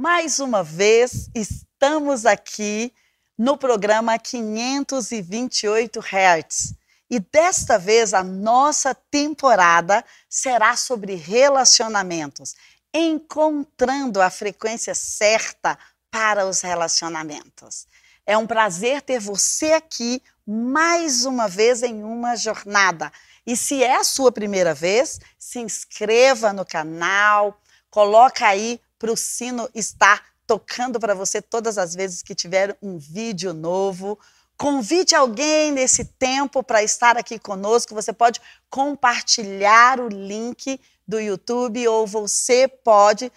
Mais uma vez, estamos aqui no programa 528 Hz. E desta vez a nossa temporada será sobre relacionamentos, encontrando a frequência certa para os relacionamentos. É um prazer ter você aqui mais uma vez em uma jornada. E se é a sua primeira vez, se inscreva no canal, coloca aí para o sino estar tocando para você todas as vezes que tiver um vídeo novo. Convide alguém nesse tempo para estar aqui conosco. Você pode compartilhar o link do YouTube ou você pode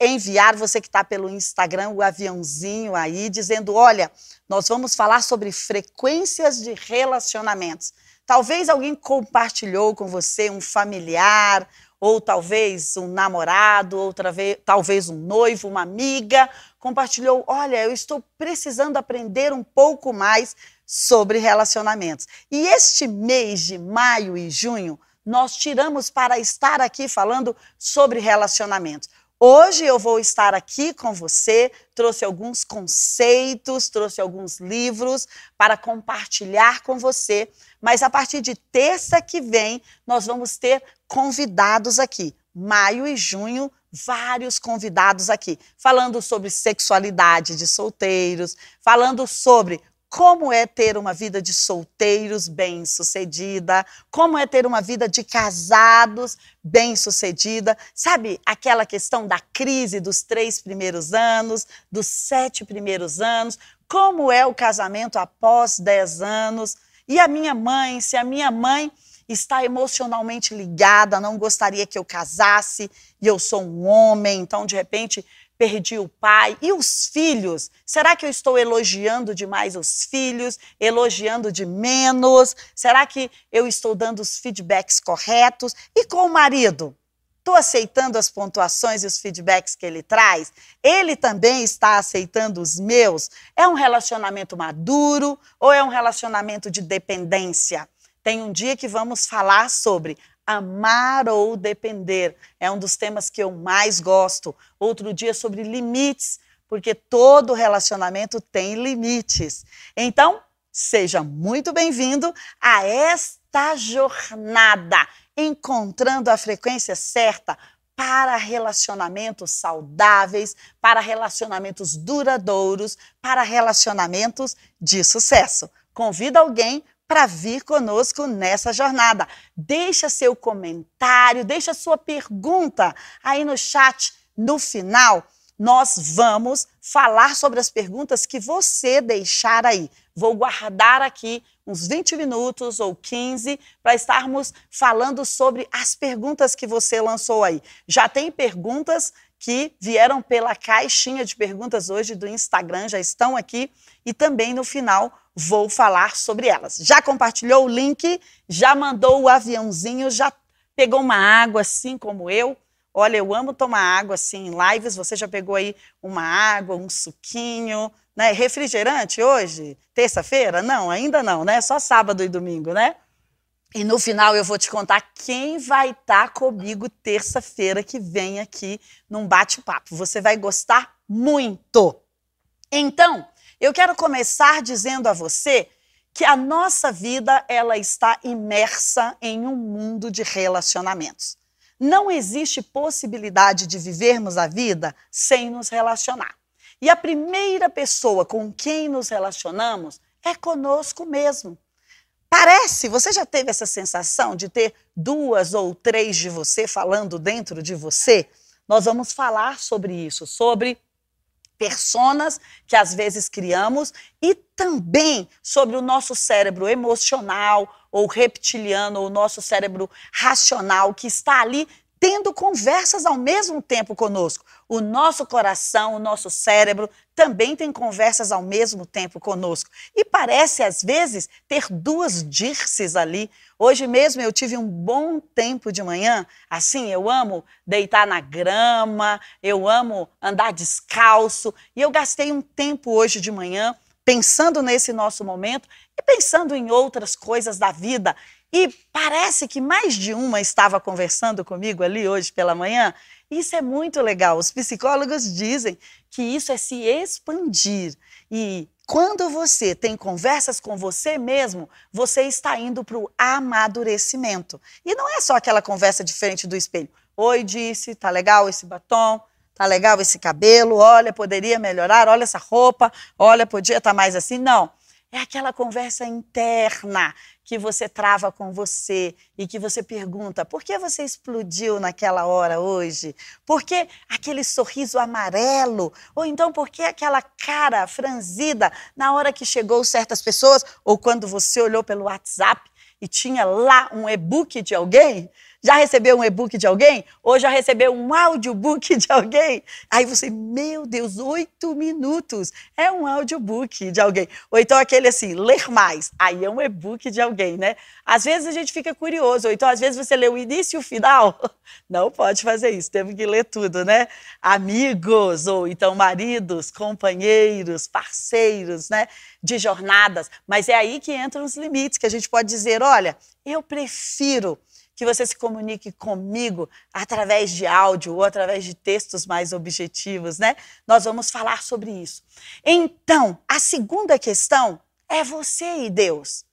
enviar, você que está pelo Instagram, o aviãozinho aí, dizendo: olha, nós vamos falar sobre frequências de relacionamentos. Talvez alguém compartilhou com você um familiar, ou talvez um namorado, outra vez, talvez um noivo, uma amiga, compartilhou: olha, eu estou precisando aprender um pouco mais sobre relacionamentos. E este mês de maio e junho, nós tiramos para estar aqui falando sobre relacionamentos. Hoje eu vou estar aqui com você, trouxe alguns conceitos, trouxe alguns livros para compartilhar com você, mas a partir de terça que vem nós vamos ter convidados aqui. Maio e junho, vários convidados aqui, falando sobre sexualidade de solteiros, falando sobre como é ter uma vida de solteiros bem-sucedida, como é ter uma vida de casados bem-sucedida, sabe aquela questão da crise dos três primeiros anos, dos sete primeiros anos, como é o casamento após dez anos. E a minha mãe, se a minha mãe está emocionalmente ligada, não gostaria que eu casasse e eu sou um homem, então de repente perdi o pai. E os filhos? Será que eu estou elogiando demais os filhos? Elogiando de menos? Será que eu estou dando os feedbacks corretos? E com o marido? Estou aceitando as pontuações e os feedbacks que ele traz? Ele também está aceitando os meus? É um relacionamento maduro ou é um relacionamento de dependência? Tem um dia que vamos falar sobre amar ou depender. É um dos temas que eu mais gosto. Outro dia sobre limites, porque todo relacionamento tem limites. Então, seja muito bem-vindo a esta jornada, encontrando a frequência certa para relacionamentos saudáveis, para relacionamentos duradouros, para relacionamentos de sucesso. Convida alguém para vir conosco nessa jornada. Deixa seu comentário, deixa sua pergunta aí no chat no final. Nós vamos falar sobre as perguntas que você deixar aí. Vou guardar aqui uns 20 minutos ou 15 para estarmos falando sobre as perguntas que você lançou aí. Já tem perguntas que vieram pela caixinha de perguntas hoje do Instagram, já estão aqui e também no final vou falar sobre elas. Já compartilhou o link? Já mandou o aviãozinho? Já pegou uma água assim como eu? Olha, eu amo tomar água assim em lives. Você já pegou aí uma água, um suquinho, né? Refrigerante hoje? Terça-feira? Não, ainda não, né? Só sábado e domingo, né? E no final eu vou te contar quem vai estar tá comigo terça-feira que vem aqui num bate-papo. Você vai gostar muito. Então, eu quero começar dizendo a você que a nossa vida ela está imersa em um mundo de relacionamentos. Não existe possibilidade de vivermos a vida sem nos relacionar. E a primeira pessoa com quem nos relacionamos é conosco mesmo. Parece, você já teve essa sensação de ter duas ou três de você falando dentro de você? Nós vamos falar sobre isso, sobre personas que às vezes criamos e também sobre o nosso cérebro emocional ou reptiliano, ou o nosso cérebro racional que está ali tendo conversas ao mesmo tempo conosco. O nosso coração, o nosso cérebro também tem conversas ao mesmo tempo conosco. E parece, às vezes, ter duas dirces ali. Hoje mesmo eu tive um bom tempo de manhã. Assim, eu amo deitar na grama, eu amo andar descalço. E eu gastei um tempo hoje de manhã pensando nesse nosso momento e pensando em outras coisas da vida. E parece que mais de uma estava conversando comigo ali hoje pela manhã. Isso é muito legal. Os psicólogos dizem que isso é se expandir. E quando você tem conversas com você mesmo, você está indo para o amadurecimento. E não é só aquela conversa de frente do espelho. Oi, disse, tá legal esse batom? Tá legal esse cabelo? Olha, poderia melhorar. Olha essa roupa. Olha, podia estar tá mais assim. Não. É aquela conversa interna que você trava com você e que você pergunta: por que você explodiu naquela hora hoje? Por que aquele sorriso amarelo? Ou então por que aquela cara franzida na hora que chegou certas pessoas? Ou quando você olhou pelo WhatsApp e tinha lá um e-book de alguém? Já recebeu um e-book de alguém? Ou já recebeu um audiobook de alguém? Aí você, meu Deus, oito minutos é um audiobook de alguém. Ou então aquele assim, ler mais. Aí é um e-book de alguém, né? Às vezes a gente fica curioso. Ou então às vezes você lê o início e o final. Não pode fazer isso, temos que ler tudo, né? Amigos, ou então maridos, companheiros, parceiros, né? De jornadas. Mas é aí que entram os limites, que a gente pode dizer, olha, eu prefiro que você se comunique comigo através de áudio ou através de textos mais objetivos, né? Nós vamos falar sobre isso. Então, a segunda questão é você e Deus.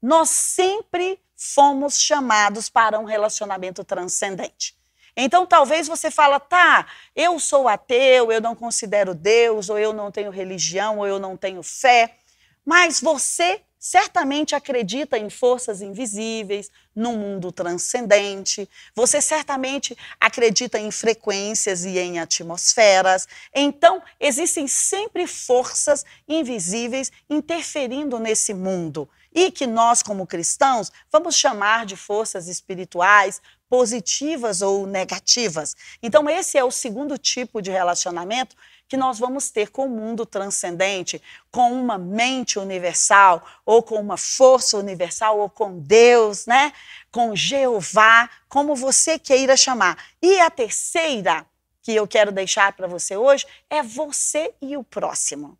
Nós sempre fomos chamados para um relacionamento transcendente. Então, talvez você fala, tá, eu sou ateu, eu não considero Deus, ou eu não tenho religião, ou eu não tenho fé, mas você certamente acredita em forças invisíveis, num mundo transcendente. Você certamente acredita em frequências e em atmosferas. Então, existem sempre forças invisíveis interferindo nesse mundo e que nós, como cristãos, vamos chamar de forças espirituais positivas ou negativas. Então, esse é o segundo tipo de relacionamento que nós vamos ter com o mundo transcendente, com uma mente universal, ou com uma força universal, ou com Deus, né? Com Jeová, como você queira chamar. E a terceira que eu quero deixar para você hoje é você e o próximo.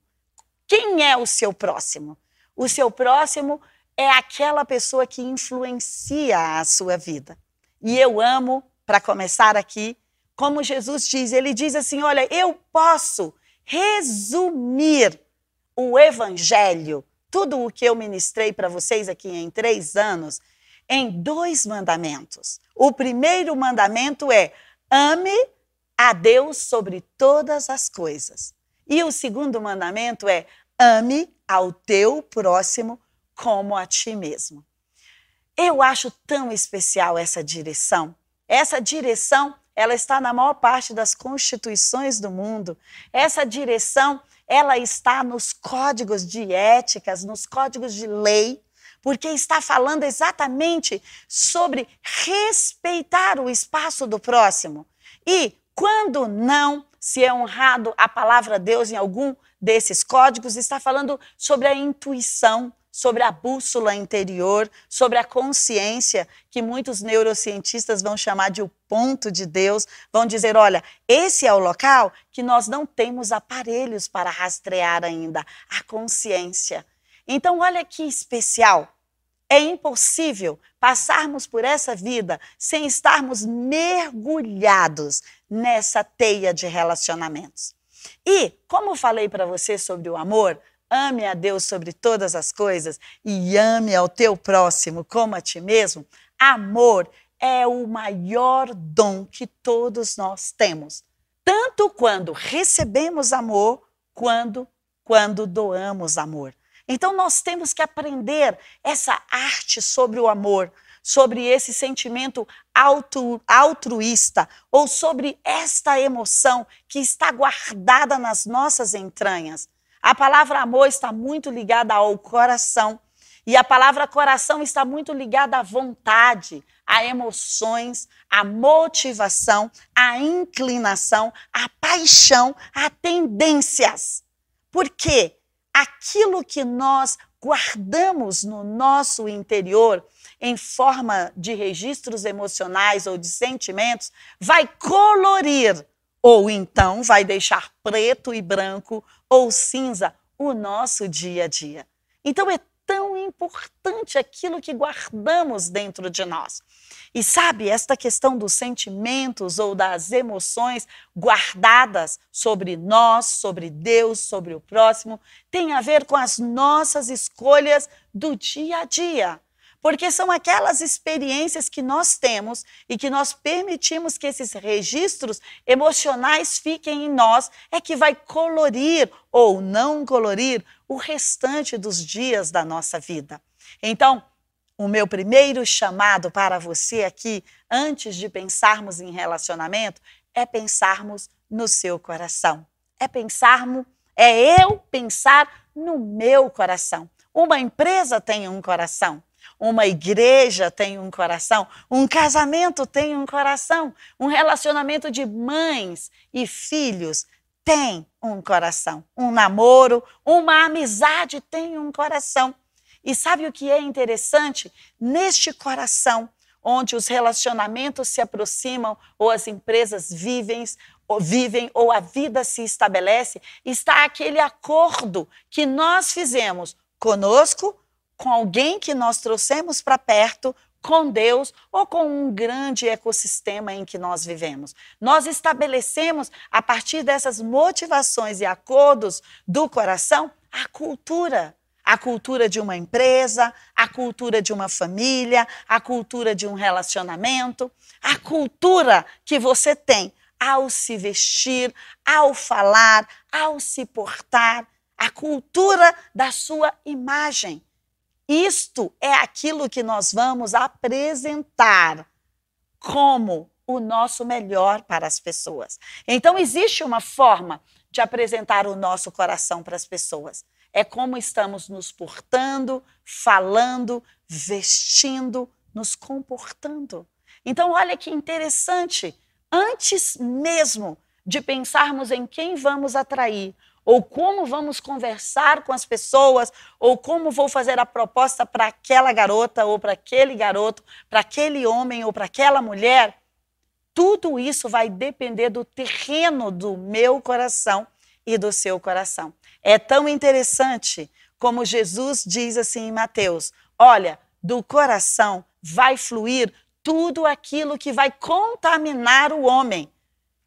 Quem é o seu próximo? O seu próximo é aquela pessoa que influencia a sua vida. E eu amo, para começar aqui, como Jesus diz, ele diz assim: olha, eu posso resumir o evangelho, tudo o que eu ministrei para vocês aqui em três anos, em dois mandamentos. O primeiro mandamento é: ame a Deus sobre todas as coisas. E o segundo mandamento é: ame ao teu próximo como a ti mesmo. Eu acho tão especial essa direção. Essa direção ela está na maior parte das constituições do mundo. Essa direção, ela está nos códigos de éticas, nos códigos de lei, porque está falando exatamente sobre respeitar o espaço do próximo. E quando não se é honrado a palavra Deus em algum desses códigos, está falando sobre a intuição, sobre a bússola interior, sobre a consciência, que muitos neurocientistas vão chamar de o ponto de Deus, vão dizer: olha, esse é o local que nós não temos aparelhos para rastrear ainda a consciência. Então, olha que especial. É impossível passarmos por essa vida sem estarmos mergulhados nessa teia de relacionamentos. E, como falei para você sobre o amor, ame a Deus sobre todas as coisas e ame ao teu próximo como a ti mesmo, amor é o maior dom que todos nós temos. Tanto quando recebemos amor, quando quando doamos amor. Então nós temos que aprender essa arte sobre o amor, sobre esse sentimento altru, altruísta ou sobre esta emoção que está guardada nas nossas entranhas. A palavra amor está muito ligada ao coração. E a palavra coração está muito ligada à vontade, a emoções, à motivação, à inclinação, à paixão, a tendências. Porque aquilo que nós guardamos no nosso interior em forma de registros emocionais ou de sentimentos vai colorir ou então vai deixar preto e branco ou cinza o nosso dia a dia. Então é tão importante aquilo que guardamos dentro de nós. E sabe, esta questão dos sentimentos ou das emoções guardadas sobre nós, sobre Deus, sobre o próximo, tem a ver com as nossas escolhas do dia a dia. Porque são aquelas experiências que nós temos e que nós permitimos que esses registros emocionais fiquem em nós, é que vai colorir ou não colorir o restante dos dias da nossa vida. Então, o meu primeiro chamado para você aqui, antes de pensarmos em relacionamento, é pensarmos no seu coração. É pensarmos, é eu pensar no meu coração. Uma empresa tem um coração. Uma igreja tem um coração, um casamento tem um coração, um relacionamento de mães e filhos tem um coração, um namoro, uma amizade tem um coração. E sabe o que é interessante? Neste coração, onde os relacionamentos se aproximam, ou as empresas vivem, ou vivem, ou a vida se estabelece, está aquele acordo que nós fizemos conosco, com alguém que nós trouxemos para perto, com Deus ou com um grande ecossistema em que nós vivemos. Nós estabelecemos, a partir dessas motivações e acordos do coração, a cultura a cultura de uma empresa, a cultura de uma família, a cultura de um relacionamento, a cultura que você tem ao se vestir, ao falar, ao se portar, a cultura da sua imagem. Isto é aquilo que nós vamos apresentar como o nosso melhor para as pessoas. Então, existe uma forma de apresentar o nosso coração para as pessoas é como estamos nos portando, falando, vestindo, nos comportando. Então, olha que interessante. Antes mesmo de pensarmos em quem vamos atrair, ou como vamos conversar com as pessoas, ou como vou fazer a proposta para aquela garota, ou para aquele garoto, para aquele homem ou para aquela mulher, tudo isso vai depender do terreno do meu coração e do seu coração. É tão interessante como Jesus diz assim em Mateus: olha, do coração vai fluir tudo aquilo que vai contaminar o homem.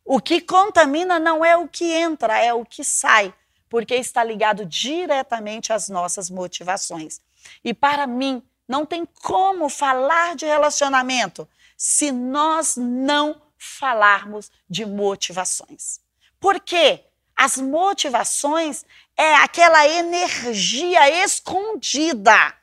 O que contamina não é o que entra, é o que sai, porque está ligado diretamente às nossas motivações. E para mim, não tem como falar de relacionamento se nós não falarmos de motivações. Por quê? As motivações é aquela energia escondida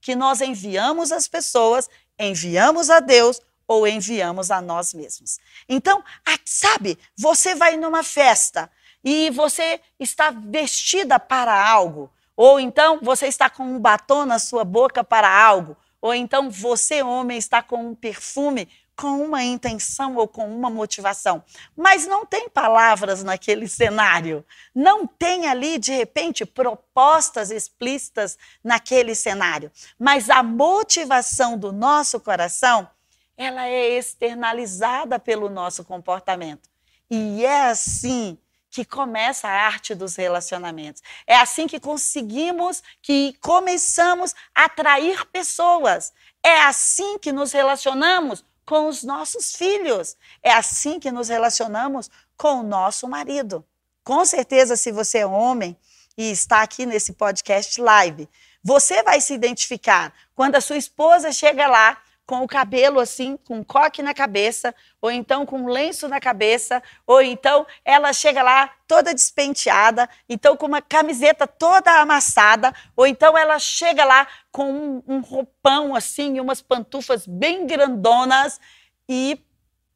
que nós enviamos às pessoas, enviamos a Deus ou enviamos a nós mesmos. Então, sabe, você vai numa festa e você está vestida para algo, ou então você está com um batom na sua boca para algo, ou então você, homem, está com um perfume com uma intenção ou com uma motivação, mas não tem palavras naquele cenário, não tem ali, de repente, propostas explícitas naquele cenário, mas a motivação do nosso coração, ela é externalizada pelo nosso comportamento. E é assim que começa a arte dos relacionamentos. É assim que conseguimos, que começamos a atrair pessoas. É assim que nos relacionamos com os nossos filhos. É assim que nos relacionamos com o nosso marido. Com certeza, se você é homem e está aqui nesse podcast live, você vai se identificar quando a sua esposa chega lá com o cabelo assim, com um coque na cabeça, ou então com um lenço na cabeça, ou então ela chega lá toda despenteada, então com uma camiseta toda amassada, ou então ela chega lá com um, um roupão assim, umas pantufas bem grandonas, e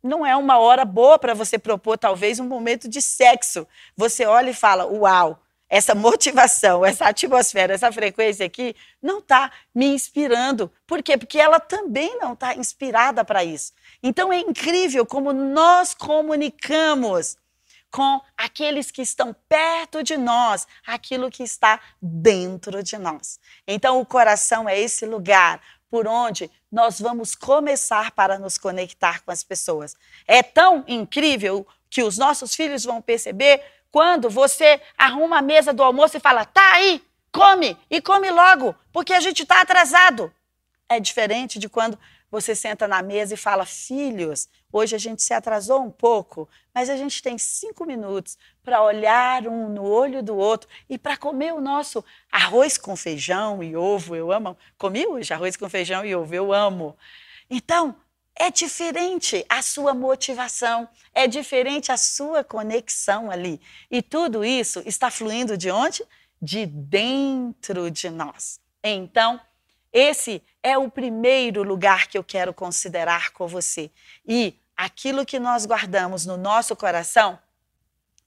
não é uma hora boa para você propor talvez um momento de sexo. Você olha e fala: "Uau, essa motivação, essa atmosfera, essa frequência aqui não está me inspirando. Por quê? Porque ela também não está inspirada para isso. Então é incrível como nós comunicamos com aqueles que estão perto de nós, aquilo que está dentro de nós. Então o coração é esse lugar por onde nós vamos começar para nos conectar com as pessoas. É tão incrível que os nossos filhos vão perceber quando você arruma a mesa do almoço e fala, tá aí, come e come logo, porque a gente está atrasado. É diferente de quando você senta na mesa e fala: Filhos, hoje a gente se atrasou um pouco, mas a gente tem cinco minutos para olhar um no olho do outro e para comer o nosso arroz com feijão e ovo. Eu amo. Comi hoje arroz com feijão e ovo, eu amo. Então, é diferente a sua motivação, é diferente a sua conexão ali. E tudo isso está fluindo de onde? De dentro de nós. Então, esse é o primeiro lugar que eu quero considerar com você. E aquilo que nós guardamos no nosso coração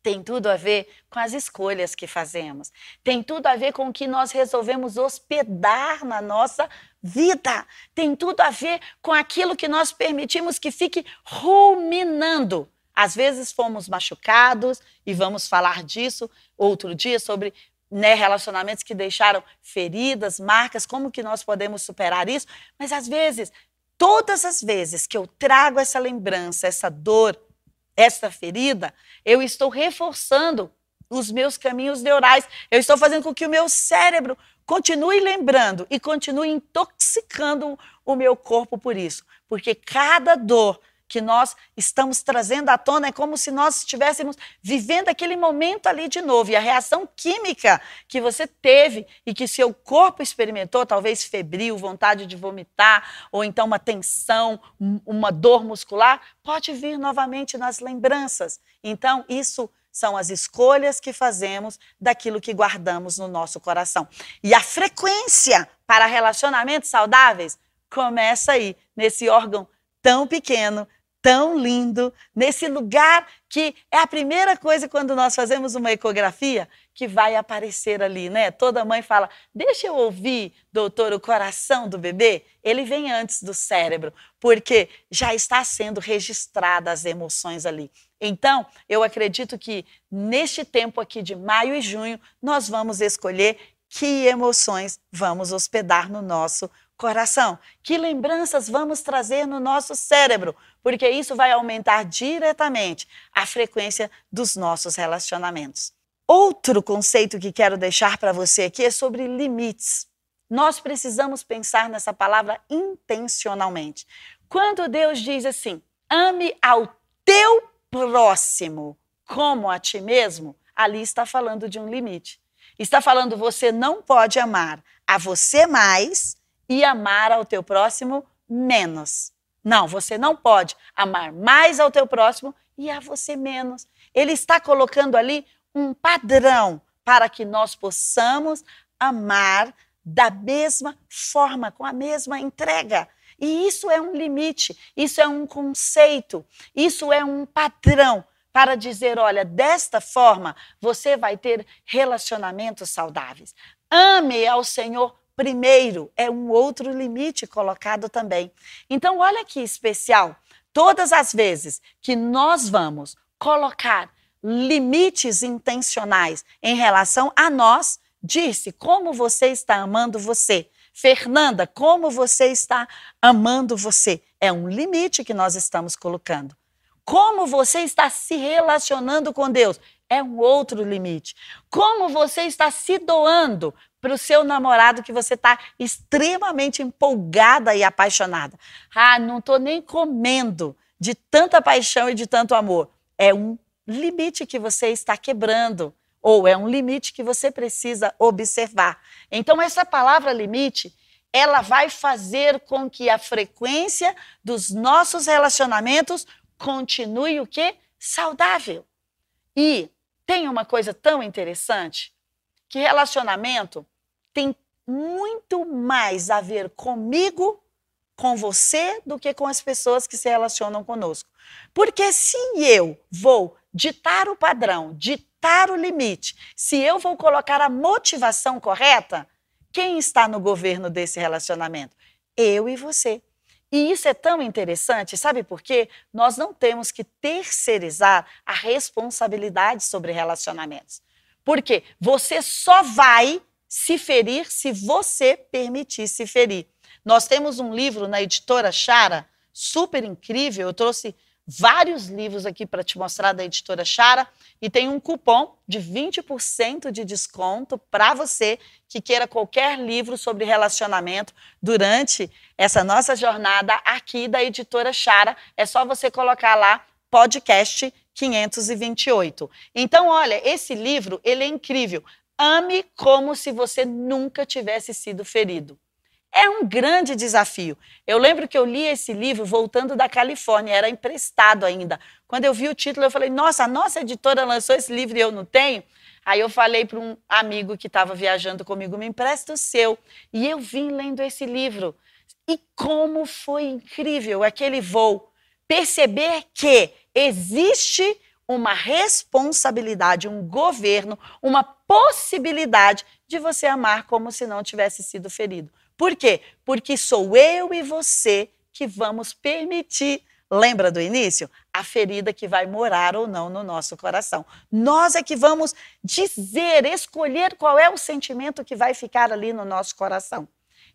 tem tudo a ver com as escolhas que fazemos, tem tudo a ver com o que nós resolvemos hospedar na nossa vida, tem tudo a ver com aquilo que nós permitimos que fique ruminando. Às vezes fomos machucados, e vamos falar disso outro dia sobre né, relacionamentos que deixaram feridas, marcas, como que nós podemos superar isso? Mas às vezes, todas as vezes que eu trago essa lembrança, essa dor, essa ferida, eu estou reforçando os meus caminhos neurais. Eu estou fazendo com que o meu cérebro continue lembrando e continue intoxicando o meu corpo por isso. Porque cada dor que nós estamos trazendo à tona é como se nós estivéssemos vivendo aquele momento ali de novo. E a reação química que você teve e que seu corpo experimentou, talvez febril, vontade de vomitar, ou então uma tensão, uma dor muscular, pode vir novamente nas lembranças. Então, isso são as escolhas que fazemos daquilo que guardamos no nosso coração. E a frequência para relacionamentos saudáveis começa aí, nesse órgão tão pequeno tão lindo, nesse lugar que é a primeira coisa quando nós fazemos uma ecografia que vai aparecer ali, né? Toda mãe fala: "Deixa eu ouvir, doutor, o coração do bebê". Ele vem antes do cérebro, porque já está sendo registrada as emoções ali. Então, eu acredito que neste tempo aqui de maio e junho, nós vamos escolher que emoções vamos hospedar no nosso coração, que lembranças vamos trazer no nosso cérebro, porque isso vai aumentar diretamente a frequência dos nossos relacionamentos. Outro conceito que quero deixar para você aqui é sobre limites. Nós precisamos pensar nessa palavra intencionalmente. Quando Deus diz assim: ame ao teu próximo como a ti mesmo, ali está falando de um limite. Está falando você não pode amar a você mais e amar ao teu próximo menos. Não, você não pode amar mais ao teu próximo e a você menos. Ele está colocando ali um padrão para que nós possamos amar da mesma forma, com a mesma entrega. E isso é um limite, isso é um conceito, isso é um padrão para dizer: olha, desta forma você vai ter relacionamentos saudáveis. Ame ao Senhor primeiro, é um outro limite colocado também. Então, olha que especial. Todas as vezes que nós vamos colocar limites intencionais em relação a nós, disse como você está amando você. Fernanda, como você está amando você? É um limite que nós estamos colocando. Como você está se relacionando com Deus? É um outro limite. Como você está se doando para o seu namorado que você está extremamente empolgada e apaixonada. Ah, não estou nem comendo de tanta paixão e de tanto amor. É um limite que você está quebrando, ou é um limite que você precisa observar. Então, essa palavra limite, ela vai fazer com que a frequência dos nossos relacionamentos continue o quê? Saudável. E tem uma coisa tão interessante que relacionamento tem muito mais a ver comigo, com você, do que com as pessoas que se relacionam conosco. Porque se eu vou ditar o padrão, ditar o limite, se eu vou colocar a motivação correta, quem está no governo desse relacionamento? Eu e você. E isso é tão interessante, sabe por quê? Nós não temos que terceirizar a responsabilidade sobre relacionamentos. Porque você só vai se ferir se você permitir se ferir. Nós temos um livro na editora Chara, super incrível, eu trouxe vários livros aqui para te mostrar da editora Chara e tem um cupom de 20% de desconto para você que queira qualquer livro sobre relacionamento durante essa nossa jornada aqui da editora Chara. É só você colocar lá podcast 528. Então, olha, esse livro, ele é incrível. Ame como se você nunca tivesse sido ferido. É um grande desafio. Eu lembro que eu li esse livro voltando da Califórnia, era emprestado ainda. Quando eu vi o título, eu falei: Nossa, a nossa editora lançou esse livro e eu não tenho. Aí eu falei para um amigo que estava viajando comigo: Me empresta o seu. E eu vim lendo esse livro. E como foi incrível aquele voo. Perceber que existe uma responsabilidade, um governo, uma possibilidade de você amar como se não tivesse sido ferido. Por quê? Porque sou eu e você que vamos permitir, lembra do início? A ferida que vai morar ou não no nosso coração. Nós é que vamos dizer, escolher qual é o sentimento que vai ficar ali no nosso coração.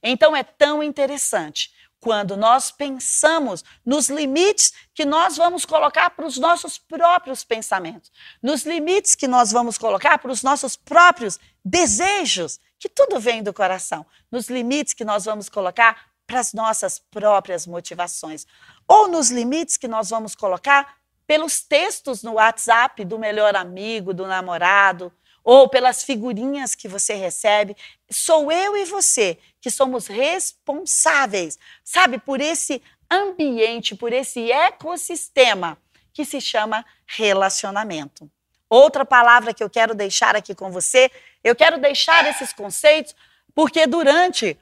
Então é tão interessante quando nós pensamos nos limites que nós vamos colocar para os nossos próprios pensamentos, nos limites que nós vamos colocar para os nossos próprios desejos que tudo vem do coração, nos limites que nós vamos colocar para as nossas próprias motivações, ou nos limites que nós vamos colocar pelos textos no WhatsApp do melhor amigo, do namorado, ou pelas figurinhas que você recebe. Sou eu e você que somos responsáveis, sabe, por esse ambiente, por esse ecossistema que se chama relacionamento. Outra palavra que eu quero deixar aqui com você, eu quero deixar esses conceitos, porque durante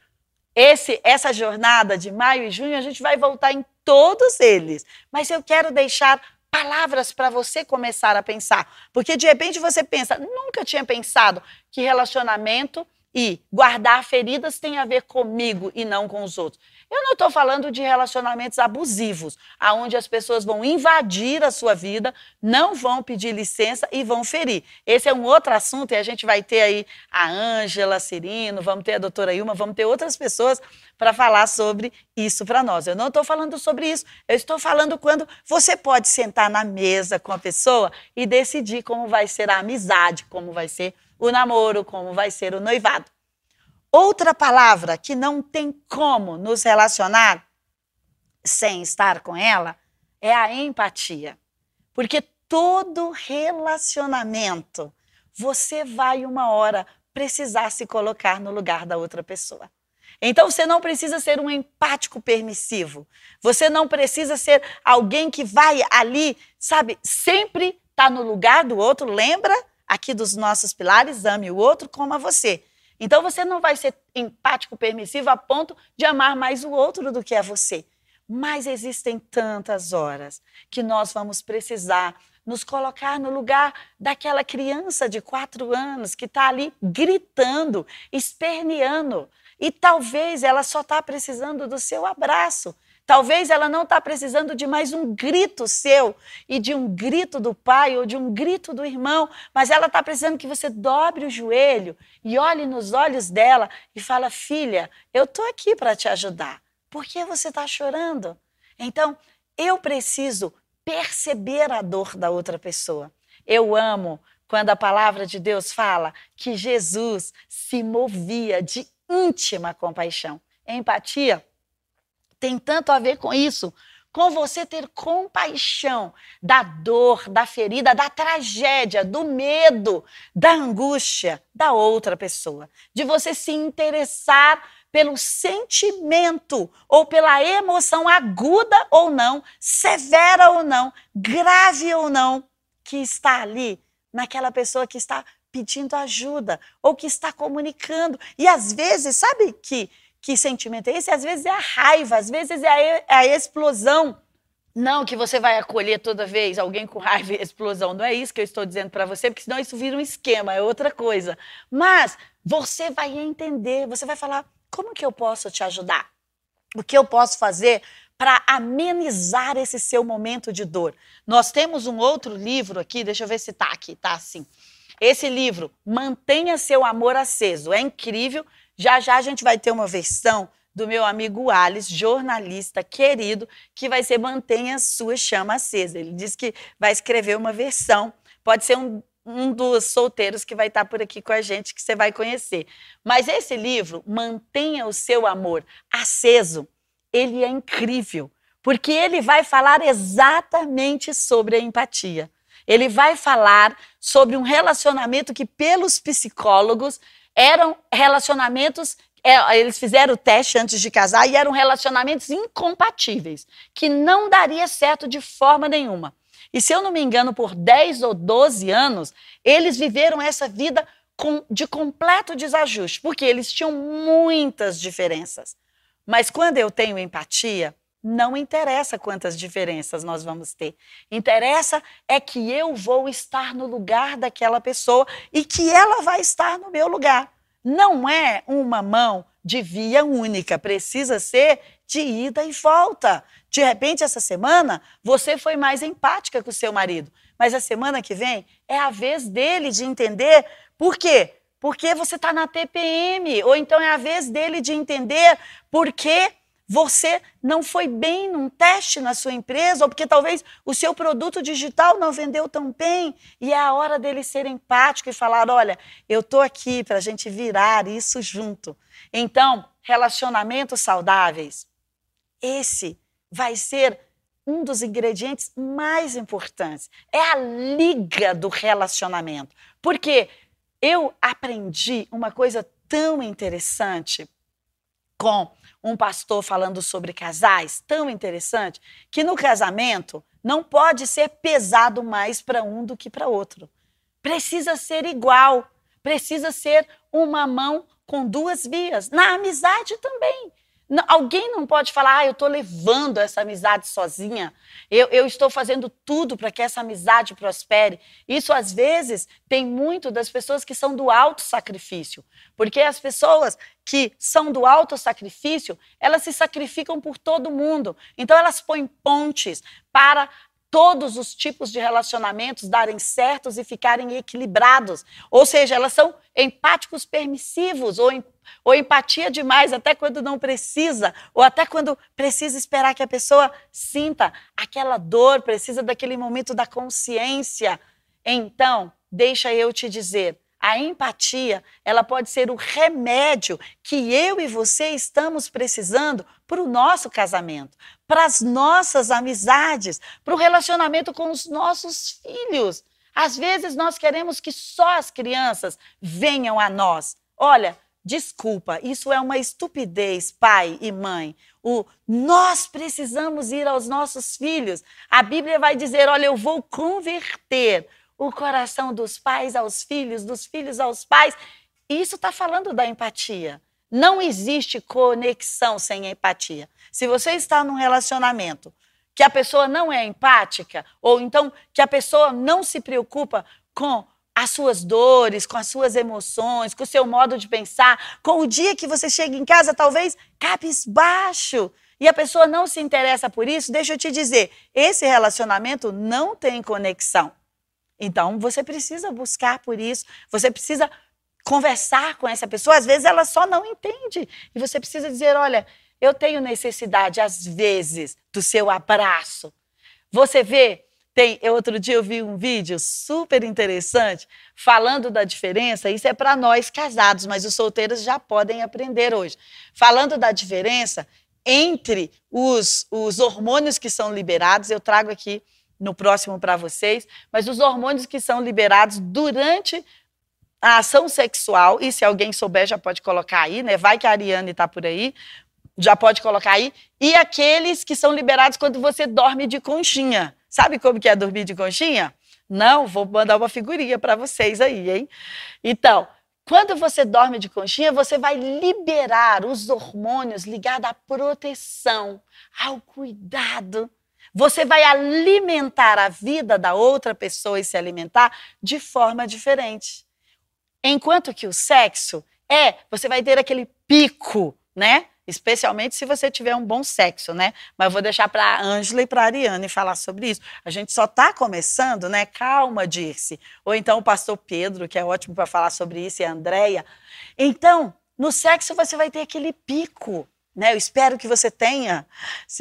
esse, essa jornada de maio e junho, a gente vai voltar em todos eles. Mas eu quero deixar palavras para você começar a pensar. Porque de repente você pensa, nunca tinha pensado que relacionamento e guardar feridas tem a ver comigo e não com os outros. Eu não estou falando de relacionamentos abusivos, aonde as pessoas vão invadir a sua vida, não vão pedir licença e vão ferir. Esse é um outro assunto e a gente vai ter aí a Ângela Cirino, vamos ter a doutora Ilma, vamos ter outras pessoas para falar sobre isso para nós. Eu não estou falando sobre isso, eu estou falando quando você pode sentar na mesa com a pessoa e decidir como vai ser a amizade, como vai ser o namoro, como vai ser o noivado. Outra palavra que não tem como nos relacionar sem estar com ela é a empatia. Porque todo relacionamento, você vai uma hora precisar se colocar no lugar da outra pessoa. Então você não precisa ser um empático permissivo. Você não precisa ser alguém que vai ali, sabe, sempre tá no lugar do outro. Lembra aqui dos nossos pilares? Ame o outro como a você. Então você não vai ser empático, permissivo a ponto de amar mais o outro do que a você. Mas existem tantas horas que nós vamos precisar nos colocar no lugar daquela criança de quatro anos que está ali gritando, esperneando. E talvez ela só está precisando do seu abraço. Talvez ela não está precisando de mais um grito seu e de um grito do pai ou de um grito do irmão, mas ela está precisando que você dobre o joelho e olhe nos olhos dela e fala: filha, eu estou aqui para te ajudar. Por que você está chorando? Então, eu preciso perceber a dor da outra pessoa. Eu amo quando a palavra de Deus fala que Jesus se movia de íntima compaixão. Empatia tem tanto a ver com isso, com você ter compaixão da dor, da ferida, da tragédia, do medo, da angústia da outra pessoa, de você se interessar pelo sentimento ou pela emoção aguda ou não, severa ou não, grave ou não, que está ali naquela pessoa que está pedindo ajuda ou que está comunicando. E às vezes, sabe que que sentimento é esse? Às vezes é a raiva, às vezes é a, é a explosão. Não que você vai acolher toda vez alguém com raiva e explosão. Não é isso que eu estou dizendo para você, porque senão isso vira um esquema, é outra coisa. Mas você vai entender, você vai falar: como que eu posso te ajudar? O que eu posso fazer para amenizar esse seu momento de dor? Nós temos um outro livro aqui, deixa eu ver se está aqui, tá assim. Esse livro, Mantenha Seu Amor Aceso, é incrível. Já já a gente vai ter uma versão do meu amigo Alice, jornalista querido, que vai ser Mantenha Sua Chama Acesa. Ele disse que vai escrever uma versão, pode ser um, um dos solteiros que vai estar por aqui com a gente, que você vai conhecer. Mas esse livro, Mantenha o Seu Amor Aceso, ele é incrível, porque ele vai falar exatamente sobre a empatia. Ele vai falar sobre um relacionamento que, pelos psicólogos, eram relacionamentos é, eles fizeram o teste antes de casar e eram relacionamentos incompatíveis, que não daria certo de forma nenhuma. E se eu não me engano, por 10 ou 12 anos, eles viveram essa vida com, de completo desajuste, porque eles tinham muitas diferenças. Mas quando eu tenho empatia, não interessa quantas diferenças nós vamos ter. Interessa é que eu vou estar no lugar daquela pessoa e que ela vai estar no meu lugar não é uma mão de via única, precisa ser de ida e volta. De repente, essa semana, você foi mais empática com o seu marido, mas a semana que vem é a vez dele de entender por quê? Porque você está na TPM, ou então é a vez dele de entender por que você não foi bem num teste na sua empresa, ou porque talvez o seu produto digital não vendeu tão bem, e é a hora dele ser empático e falar: olha, eu estou aqui para a gente virar isso junto. Então, relacionamentos saudáveis, esse vai ser um dos ingredientes mais importantes. É a liga do relacionamento. Porque eu aprendi uma coisa tão interessante com um pastor falando sobre casais, tão interessante, que no casamento não pode ser pesado mais para um do que para outro. Precisa ser igual, precisa ser uma mão com duas vias. Na amizade também. Alguém não pode falar, ah, eu estou levando essa amizade sozinha, eu, eu estou fazendo tudo para que essa amizade prospere. Isso, às vezes, tem muito das pessoas que são do alto sacrifício, porque as pessoas que são do alto sacrifício, elas se sacrificam por todo mundo. Então, elas põem pontes para todos os tipos de relacionamentos darem certos e ficarem equilibrados. Ou seja, elas são empáticos permissivos ou, ou empatia demais até quando não precisa, ou até quando precisa esperar que a pessoa sinta aquela dor, precisa daquele momento da consciência. Então, deixa eu te dizer, a empatia, ela pode ser o remédio que eu e você estamos precisando para o nosso casamento, para as nossas amizades, para o relacionamento com os nossos filhos. Às vezes nós queremos que só as crianças venham a nós. Olha, desculpa, isso é uma estupidez, pai e mãe. O nós precisamos ir aos nossos filhos. A Bíblia vai dizer: olha, eu vou converter o coração dos pais aos filhos, dos filhos aos pais. Isso está falando da empatia. Não existe conexão sem empatia. Se você está num relacionamento que a pessoa não é empática, ou então que a pessoa não se preocupa com as suas dores, com as suas emoções, com o seu modo de pensar, com o dia que você chega em casa, talvez cabisbaixo, e a pessoa não se interessa por isso, deixa eu te dizer, esse relacionamento não tem conexão. Então, você precisa buscar por isso, você precisa conversar com essa pessoa, às vezes ela só não entende. E você precisa dizer: olha, eu tenho necessidade, às vezes, do seu abraço. Você vê, tem, outro dia eu vi um vídeo super interessante falando da diferença, isso é para nós casados, mas os solteiros já podem aprender hoje. Falando da diferença entre os, os hormônios que são liberados, eu trago aqui no próximo para vocês, mas os hormônios que são liberados durante a ação sexual, e se alguém souber já pode colocar aí, né? Vai que a Ariane está por aí, já pode colocar aí. E aqueles que são liberados quando você dorme de conchinha. Sabe como que é dormir de conchinha? Não, vou mandar uma figurinha para vocês aí, hein? Então, quando você dorme de conchinha, você vai liberar os hormônios ligados à proteção, ao cuidado. Você vai alimentar a vida da outra pessoa e se alimentar de forma diferente. Enquanto que o sexo é, você vai ter aquele pico, né? Especialmente se você tiver um bom sexo, né? Mas eu vou deixar para a Ângela e para a Ariane falar sobre isso. A gente só está começando, né? Calma, Dirce. Ou então o pastor Pedro, que é ótimo para falar sobre isso, e a Andréia. Então, no sexo você vai ter aquele pico, né? Eu espero que você tenha.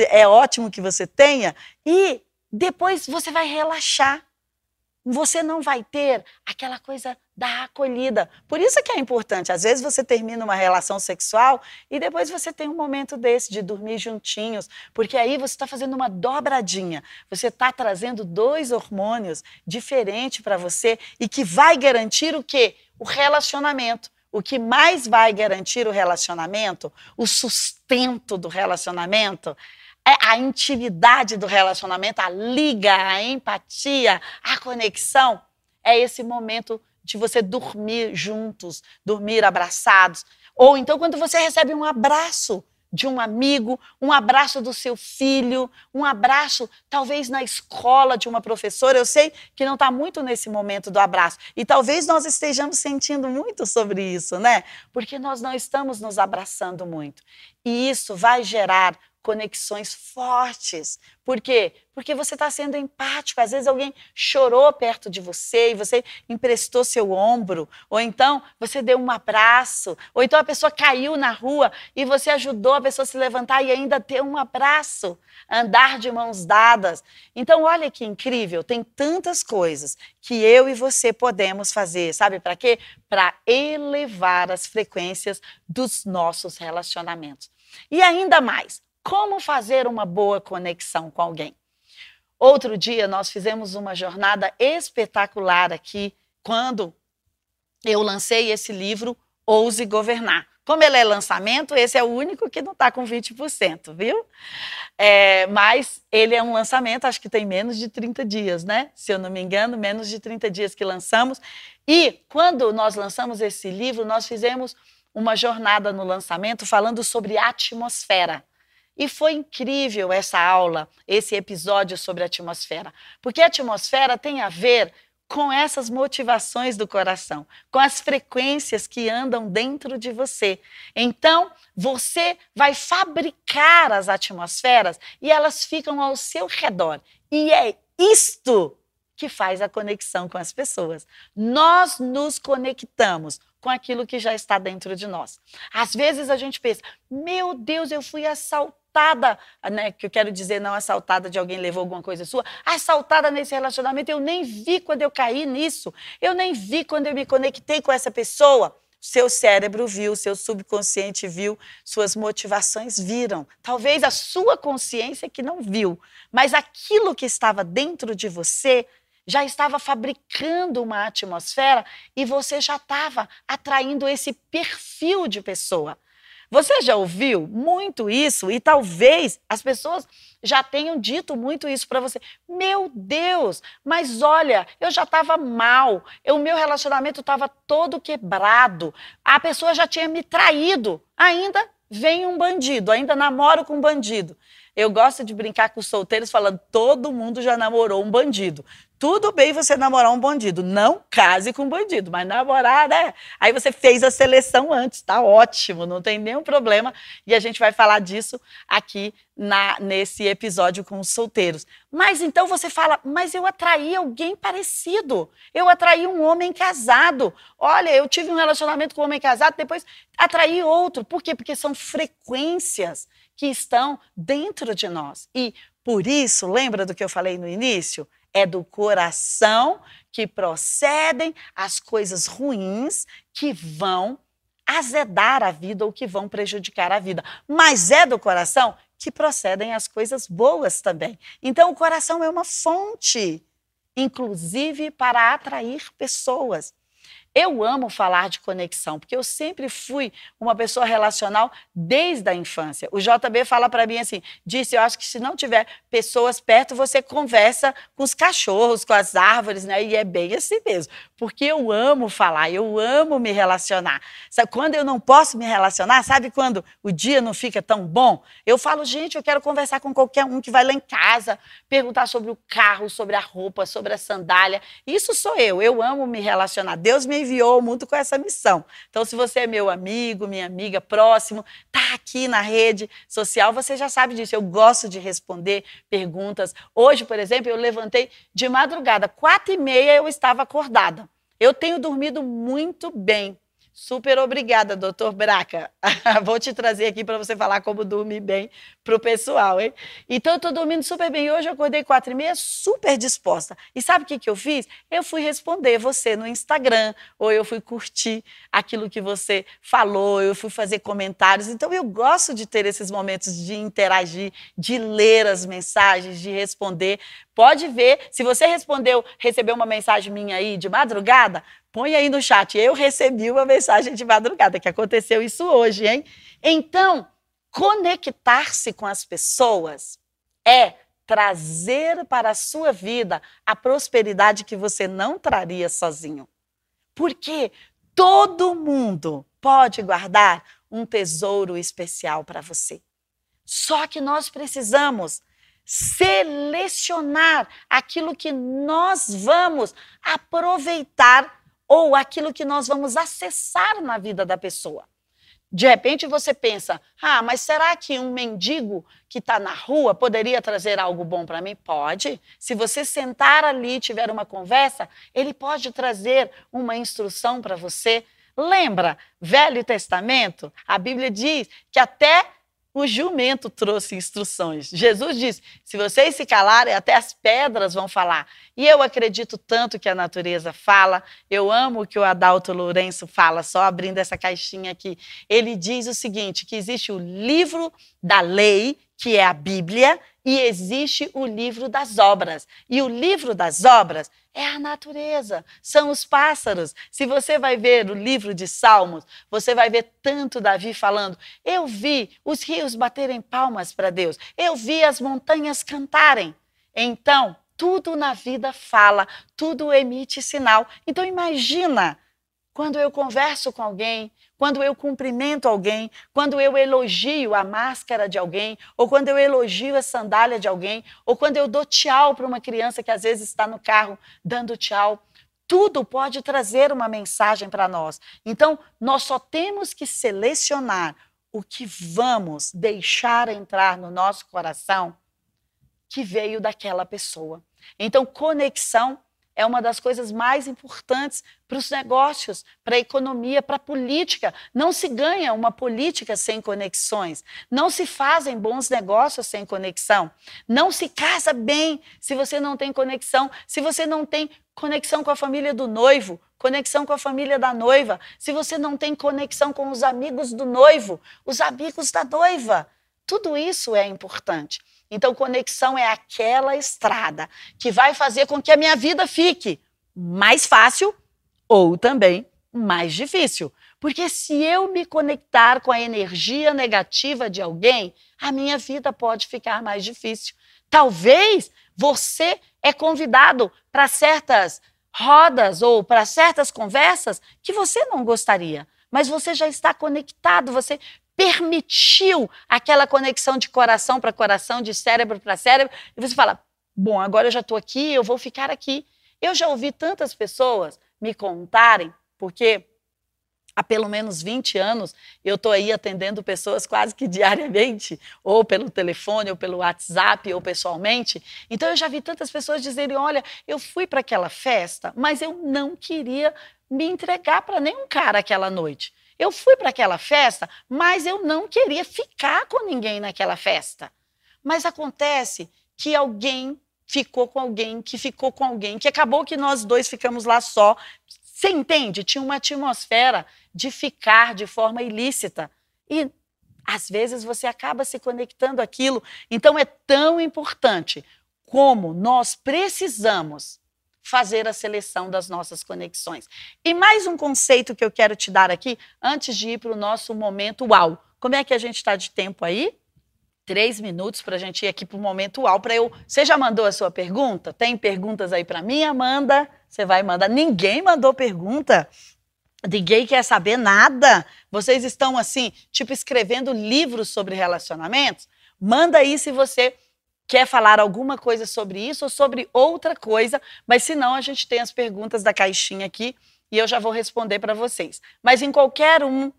É ótimo que você tenha. E depois você vai relaxar. Você não vai ter aquela coisa da acolhida. Por isso que é importante. Às vezes você termina uma relação sexual e depois você tem um momento desse de dormir juntinhos, porque aí você está fazendo uma dobradinha. Você está trazendo dois hormônios diferentes para você e que vai garantir o quê? O relacionamento. O que mais vai garantir o relacionamento, o sustento do relacionamento, é a intimidade do relacionamento, a liga, a empatia, a conexão, é esse momento de você dormir juntos, dormir abraçados. Ou então quando você recebe um abraço de um amigo, um abraço do seu filho, um abraço talvez na escola de uma professora. Eu sei que não está muito nesse momento do abraço. E talvez nós estejamos sentindo muito sobre isso, né? Porque nós não estamos nos abraçando muito. E isso vai gerar conexões fortes. Por quê? Porque você está sendo empático. Às vezes alguém chorou perto de você e você emprestou seu ombro, ou então você deu um abraço, ou então a pessoa caiu na rua e você ajudou a pessoa a se levantar e ainda deu um abraço, andar de mãos dadas. Então, olha que incrível, tem tantas coisas que eu e você podemos fazer, sabe para quê? Para elevar as frequências dos nossos relacionamentos. E ainda mais, como fazer uma boa conexão com alguém? Outro dia nós fizemos uma jornada espetacular aqui quando eu lancei esse livro Ouse Governar. Como ele é lançamento, esse é o único que não está com 20%, viu? É, mas ele é um lançamento, acho que tem menos de 30 dias, né? Se eu não me engano, menos de 30 dias que lançamos. E quando nós lançamos esse livro, nós fizemos uma jornada no lançamento falando sobre atmosfera. E foi incrível essa aula, esse episódio sobre a atmosfera, porque a atmosfera tem a ver com essas motivações do coração, com as frequências que andam dentro de você. Então, você vai fabricar as atmosferas e elas ficam ao seu redor. E é isto que faz a conexão com as pessoas. Nós nos conectamos com aquilo que já está dentro de nós. Às vezes a gente pensa: meu Deus, eu fui assaltado assaltada, né, que eu quero dizer não assaltada de alguém levou alguma coisa sua, assaltada nesse relacionamento, eu nem vi quando eu caí nisso, eu nem vi quando eu me conectei com essa pessoa. Seu cérebro viu, seu subconsciente viu, suas motivações viram. Talvez a sua consciência que não viu, mas aquilo que estava dentro de você já estava fabricando uma atmosfera e você já estava atraindo esse perfil de pessoa. Você já ouviu muito isso e talvez as pessoas já tenham dito muito isso para você. Meu Deus, mas olha, eu já estava mal, o meu relacionamento estava todo quebrado, a pessoa já tinha me traído, ainda vem um bandido, ainda namoro com um bandido. Eu gosto de brincar com os solteiros falando: todo mundo já namorou um bandido. Tudo bem você namorar um bandido, não case com um bandido, mas namorar, né? Aí você fez a seleção antes, tá ótimo, não tem nenhum problema. E a gente vai falar disso aqui na, nesse episódio com os solteiros. Mas então você fala, mas eu atraí alguém parecido. Eu atraí um homem casado. Olha, eu tive um relacionamento com um homem casado, depois atraí outro. Por quê? Porque são frequências que estão dentro de nós. E por isso, lembra do que eu falei no início? É do coração que procedem as coisas ruins que vão azedar a vida ou que vão prejudicar a vida. Mas é do coração que procedem as coisas boas também. Então, o coração é uma fonte, inclusive para atrair pessoas. Eu amo falar de conexão, porque eu sempre fui uma pessoa relacional desde a infância. O JB fala para mim assim: disse, eu acho que se não tiver pessoas perto, você conversa com os cachorros, com as árvores, né? E é bem assim mesmo. Porque eu amo falar, eu amo me relacionar. Sabe, quando eu não posso me relacionar, sabe quando o dia não fica tão bom? Eu falo, gente, eu quero conversar com qualquer um que vai lá em casa, perguntar sobre o carro, sobre a roupa, sobre a sandália. Isso sou eu, eu amo me relacionar. Deus me enviou mundo com essa missão. Então, se você é meu amigo, minha amiga, próximo, tá aqui na rede social, você já sabe disso. Eu gosto de responder perguntas. Hoje, por exemplo, eu levantei de madrugada, quatro e meia eu estava acordada. Eu tenho dormido muito bem. Super obrigada, doutor Braca. Vou te trazer aqui para você falar como dormir bem para o pessoal, hein? Então, eu estou dormindo super bem. Hoje eu acordei quatro e meia, super disposta. E sabe o que, que eu fiz? Eu fui responder você no Instagram, ou eu fui curtir aquilo que você falou, eu fui fazer comentários. Então, eu gosto de ter esses momentos de interagir, de ler as mensagens, de responder. Pode ver, se você respondeu, recebeu uma mensagem minha aí de madrugada, Põe aí no chat. Eu recebi uma mensagem de madrugada, que aconteceu isso hoje, hein? Então, conectar-se com as pessoas é trazer para a sua vida a prosperidade que você não traria sozinho. Porque todo mundo pode guardar um tesouro especial para você. Só que nós precisamos selecionar aquilo que nós vamos aproveitar ou aquilo que nós vamos acessar na vida da pessoa. De repente você pensa: ah, mas será que um mendigo que está na rua poderia trazer algo bom para mim? Pode. Se você sentar ali e tiver uma conversa, ele pode trazer uma instrução para você. Lembra, Velho Testamento, a Bíblia diz que até o jumento trouxe instruções. Jesus disse: se vocês se calarem, até as pedras vão falar. E eu acredito tanto que a natureza fala. Eu amo o que o Adalto Lourenço fala, só abrindo essa caixinha aqui. Ele diz o seguinte: que existe o livro da lei, que é a Bíblia, e existe o livro das obras. E o livro das obras é a natureza, são os pássaros. Se você vai ver o livro de Salmos, você vai ver tanto Davi falando: Eu vi os rios baterem palmas para Deus, eu vi as montanhas cantarem. Então, tudo na vida fala, tudo emite sinal. Então, imagina quando eu converso com alguém, quando eu cumprimento alguém, quando eu elogio a máscara de alguém, ou quando eu elogio a sandália de alguém, ou quando eu dou tchau para uma criança que às vezes está no carro dando tchau. Tudo pode trazer uma mensagem para nós. Então, nós só temos que selecionar o que vamos deixar entrar no nosso coração que veio daquela pessoa. Então, conexão é uma das coisas mais importantes para os negócios, para a economia, para a política. Não se ganha uma política sem conexões. Não se fazem bons negócios sem conexão. Não se casa bem se você não tem conexão, se você não tem conexão com a família do noivo, conexão com a família da noiva, se você não tem conexão com os amigos do noivo, os amigos da noiva. Tudo isso é importante. Então, conexão é aquela estrada que vai fazer com que a minha vida fique mais fácil ou também mais difícil. Porque se eu me conectar com a energia negativa de alguém, a minha vida pode ficar mais difícil. Talvez você é convidado para certas rodas ou para certas conversas que você não gostaria, mas você já está conectado, você permitiu aquela conexão de coração para coração, de cérebro para cérebro, e você fala: bom, agora eu já estou aqui, eu vou ficar aqui. Eu já ouvi tantas pessoas me contarem, porque há pelo menos 20 anos eu estou aí atendendo pessoas quase que diariamente, ou pelo telefone, ou pelo WhatsApp, ou pessoalmente. Então eu já vi tantas pessoas dizerem: olha, eu fui para aquela festa, mas eu não queria me entregar para nenhum cara aquela noite. Eu fui para aquela festa, mas eu não queria ficar com ninguém naquela festa. Mas acontece que alguém ficou com alguém, que ficou com alguém, que acabou que nós dois ficamos lá só. Você entende? Tinha uma atmosfera de ficar de forma ilícita. E às vezes você acaba se conectando aquilo. Então é tão importante como nós precisamos fazer a seleção das nossas conexões. E mais um conceito que eu quero te dar aqui, antes de ir para o nosso momento uau. Como é que a gente está de tempo aí? Três minutos para a gente ir aqui para o momento uau. Para eu. Você já mandou a sua pergunta? Tem perguntas aí para mim, Amanda? Você vai mandar? Ninguém mandou pergunta. Ninguém quer saber nada. Vocês estão assim, tipo, escrevendo livros sobre relacionamentos? Manda aí se você quer falar alguma coisa sobre isso ou sobre outra coisa, mas se não, a gente tem as perguntas da caixinha aqui e eu já vou responder para vocês. Mas em qualquer um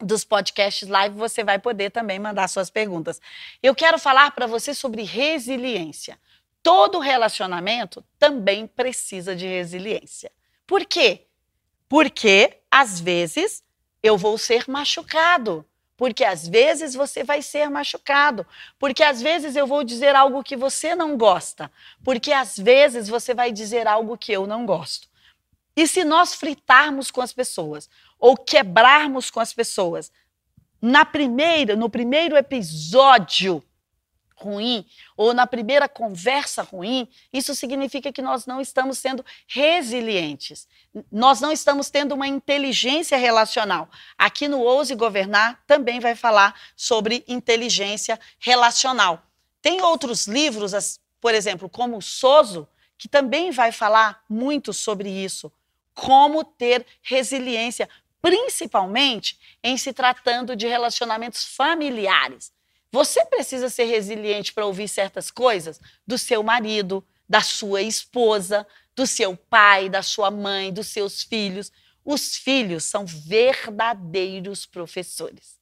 dos podcasts live você vai poder também mandar suas perguntas. Eu quero falar para você sobre resiliência. Todo relacionamento também precisa de resiliência. Por quê? Porque às vezes eu vou ser machucado. Porque às vezes você vai ser machucado. Porque às vezes eu vou dizer algo que você não gosta. Porque às vezes você vai dizer algo que eu não gosto. E se nós fritarmos com as pessoas ou quebrarmos com as pessoas, na primeira, no primeiro episódio ruim ou na primeira conversa ruim, isso significa que nós não estamos sendo resilientes. Nós não estamos tendo uma inteligência relacional. Aqui no Ouse Governar também vai falar sobre inteligência relacional. Tem outros livros, por exemplo, como o Soso, que também vai falar muito sobre isso. Como ter resiliência, principalmente em se tratando de relacionamentos familiares. Você precisa ser resiliente para ouvir certas coisas do seu marido, da sua esposa, do seu pai, da sua mãe, dos seus filhos. Os filhos são verdadeiros professores.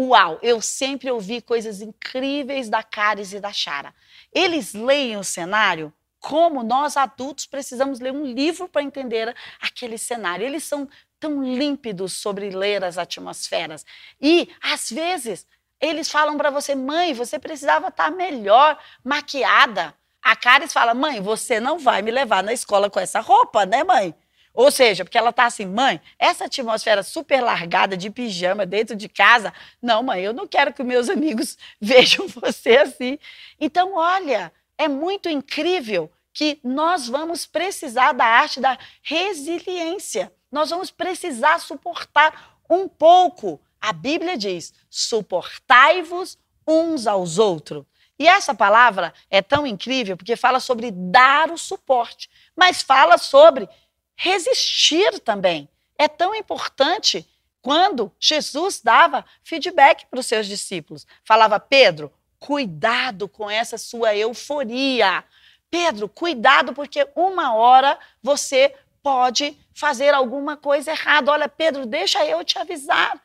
Uau, eu sempre ouvi coisas incríveis da Caris e da Chara. Eles leem o cenário como nós adultos precisamos ler um livro para entender aquele cenário. Eles são tão límpidos sobre ler as atmosferas. E, às vezes, eles falam para você, mãe, você precisava estar tá melhor maquiada. A Caris fala, mãe, você não vai me levar na escola com essa roupa, né, mãe? Ou seja, porque ela tá assim, mãe, essa atmosfera super largada de pijama dentro de casa, não, mãe, eu não quero que meus amigos vejam você assim. Então, olha, é muito incrível que nós vamos precisar da arte da resiliência. Nós vamos precisar suportar um pouco a Bíblia diz: suportai-vos uns aos outros. E essa palavra é tão incrível porque fala sobre dar o suporte, mas fala sobre resistir também. É tão importante quando Jesus dava feedback para os seus discípulos. Falava, Pedro, cuidado com essa sua euforia. Pedro, cuidado, porque uma hora você pode fazer alguma coisa errada. Olha, Pedro, deixa eu te avisar.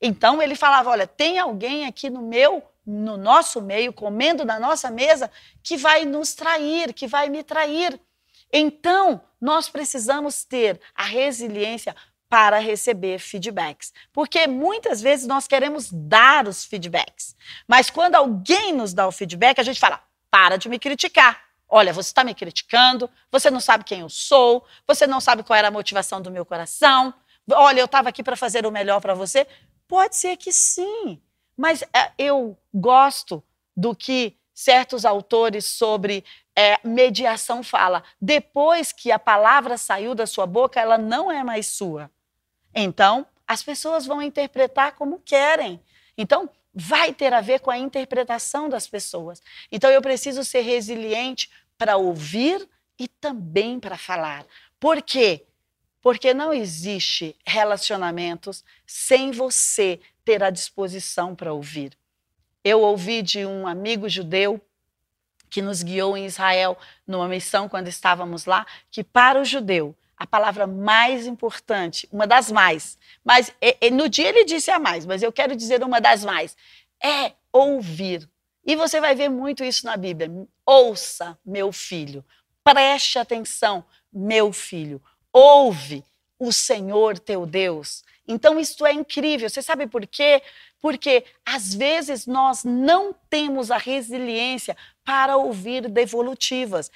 Então ele falava: olha, tem alguém aqui no meu, no nosso meio, comendo na nossa mesa, que vai nos trair, que vai me trair. Então, nós precisamos ter a resiliência para receber feedbacks. Porque muitas vezes nós queremos dar os feedbacks. Mas quando alguém nos dá o feedback, a gente fala: para de me criticar. Olha, você está me criticando, você não sabe quem eu sou, você não sabe qual era a motivação do meu coração. Olha, eu estava aqui para fazer o melhor para você. Pode ser que sim, mas é, eu gosto do que certos autores sobre é, mediação fala. Depois que a palavra saiu da sua boca, ela não é mais sua. Então, as pessoas vão interpretar como querem. Então, vai ter a ver com a interpretação das pessoas. Então, eu preciso ser resiliente para ouvir e também para falar. Por quê? Porque não existe relacionamentos sem você ter a disposição para ouvir. Eu ouvi de um amigo judeu que nos guiou em Israel numa missão quando estávamos lá, que para o judeu a palavra mais importante, uma das mais, mas no dia ele disse a mais, mas eu quero dizer uma das mais, é ouvir. E você vai ver muito isso na Bíblia. Ouça, meu filho. Preste atenção, meu filho ouve o Senhor teu Deus. Então, isto é incrível. Você sabe por quê? Porque às vezes nós não temos a resiliência para ouvir devolutivas.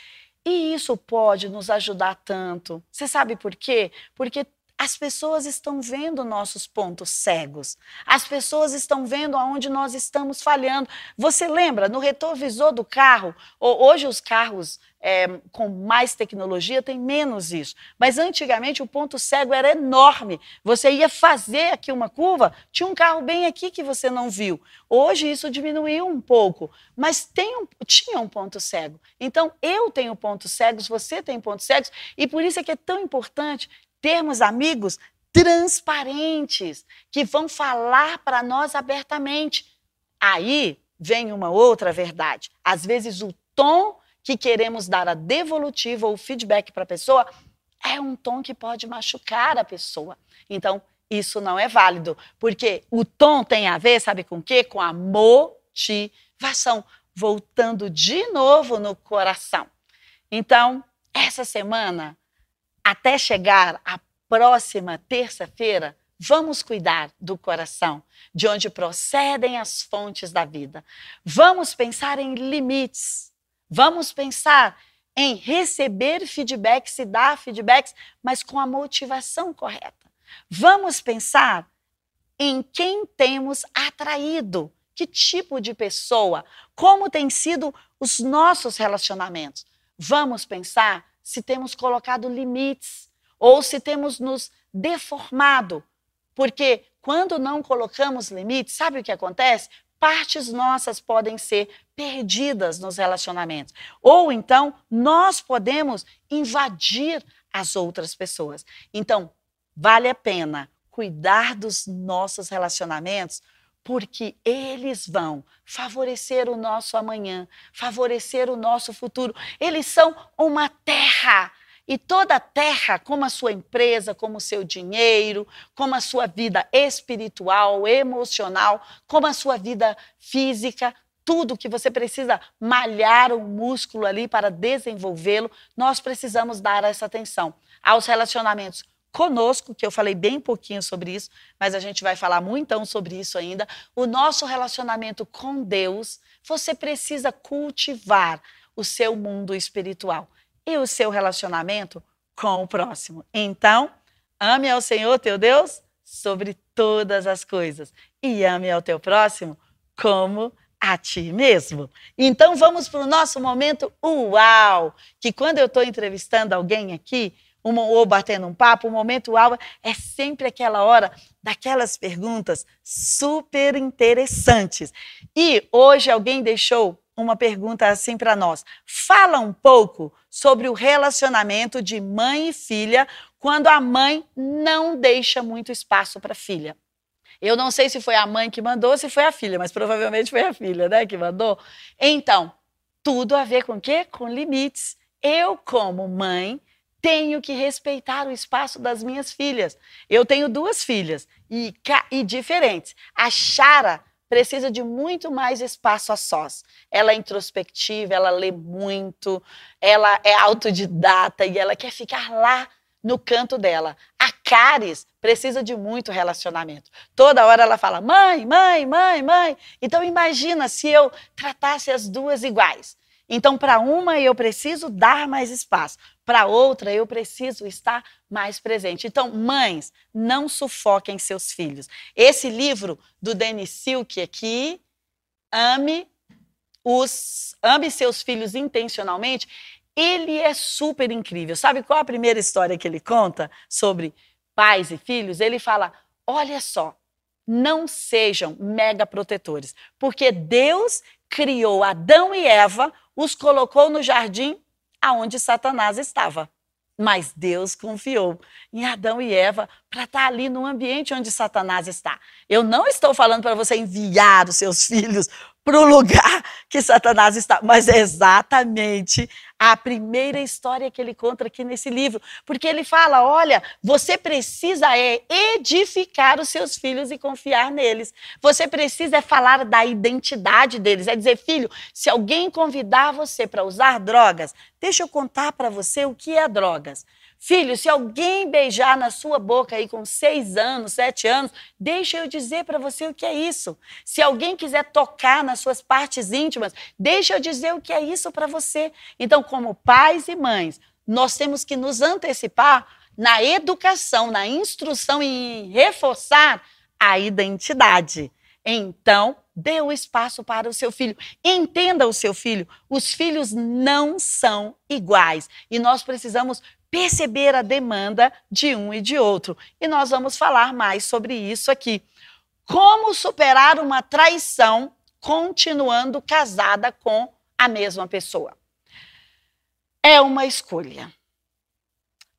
E isso pode nos ajudar tanto. Você sabe por quê? Porque as pessoas estão vendo nossos pontos cegos. As pessoas estão vendo aonde nós estamos falhando. Você lembra, no retrovisor do carro, hoje os carros é, com mais tecnologia têm menos isso. Mas antigamente o ponto cego era enorme. Você ia fazer aqui uma curva, tinha um carro bem aqui que você não viu. Hoje isso diminuiu um pouco, mas tem um, tinha um ponto cego. Então eu tenho pontos cegos, você tem pontos cegos, e por isso é que é tão importante termos amigos transparentes, que vão falar para nós abertamente. Aí vem uma outra verdade. Às vezes, o tom que queremos dar a devolutiva ou feedback para a pessoa é um tom que pode machucar a pessoa. Então, isso não é válido, porque o tom tem a ver, sabe com o quê? Com a motivação, voltando de novo no coração. Então, essa semana até chegar a próxima terça-feira, Vamos cuidar do coração, de onde procedem as fontes da vida. Vamos pensar em limites. Vamos pensar em receber feedbacks e dar feedbacks, mas com a motivação correta. Vamos pensar em quem temos atraído, que tipo de pessoa, como têm sido os nossos relacionamentos. Vamos pensar se temos colocado limites ou se temos nos deformado. Porque quando não colocamos limites, sabe o que acontece? Partes nossas podem ser perdidas nos relacionamentos. Ou então, nós podemos invadir as outras pessoas. Então, vale a pena cuidar dos nossos relacionamentos, porque eles vão favorecer o nosso amanhã, favorecer o nosso futuro. Eles são uma terra. E toda terra, como a sua empresa, como o seu dinheiro, como a sua vida espiritual, emocional, como a sua vida física, tudo que você precisa malhar o músculo ali para desenvolvê-lo, nós precisamos dar essa atenção aos relacionamentos conosco, que eu falei bem pouquinho sobre isso, mas a gente vai falar muito sobre isso ainda. O nosso relacionamento com Deus, você precisa cultivar o seu mundo espiritual e o seu relacionamento com o próximo. Então, ame ao Senhor teu Deus sobre todas as coisas e ame ao teu próximo como a ti mesmo. Então vamos para o nosso momento uau, que quando eu estou entrevistando alguém aqui, uma, ou batendo um papo, o momento uau é sempre aquela hora daquelas perguntas super interessantes. E hoje alguém deixou uma pergunta assim para nós. Fala um pouco sobre o relacionamento de mãe e filha quando a mãe não deixa muito espaço para a filha. Eu não sei se foi a mãe que mandou ou se foi a filha, mas provavelmente foi a filha, né, que mandou. Então, tudo a ver com o quê? Com limites. Eu, como mãe, tenho que respeitar o espaço das minhas filhas. Eu tenho duas filhas e, e diferentes. A Chara precisa de muito mais espaço a sós. Ela é introspectiva, ela lê muito, ela é autodidata e ela quer ficar lá no canto dela. A Caris precisa de muito relacionamento. Toda hora ela fala: mãe, mãe, mãe, mãe. Então imagina se eu tratasse as duas iguais. Então, para uma eu preciso dar mais espaço, para outra eu preciso estar mais presente. Então, mães, não sufoquem seus filhos. Esse livro do Denis Silk aqui, Ame os Ame seus filhos intencionalmente, ele é super incrível. Sabe qual a primeira história que ele conta sobre pais e filhos? Ele fala: "Olha só, não sejam mega protetores, porque Deus criou Adão e Eva os colocou no jardim aonde Satanás estava. Mas Deus confiou em Adão e Eva para estar tá ali no ambiente onde Satanás está. Eu não estou falando para você enviar os seus filhos para o lugar que Satanás está. Mas é exatamente a primeira história que ele conta aqui nesse livro. Porque ele fala: olha, você precisa é edificar os seus filhos e confiar neles. Você precisa é falar da identidade deles. É dizer, filho, se alguém convidar você para usar drogas, deixa eu contar para você o que é drogas. Filho, se alguém beijar na sua boca aí com seis anos, sete anos, deixa eu dizer para você o que é isso. Se alguém quiser tocar nas suas partes íntimas, deixa eu dizer o que é isso para você. Então, como pais e mães, nós temos que nos antecipar na educação, na instrução e reforçar a identidade. Então, dê o espaço para o seu filho. Entenda o seu filho. Os filhos não são iguais e nós precisamos perceber a demanda de um e de outro. E nós vamos falar mais sobre isso aqui. Como superar uma traição continuando casada com a mesma pessoa? É uma escolha.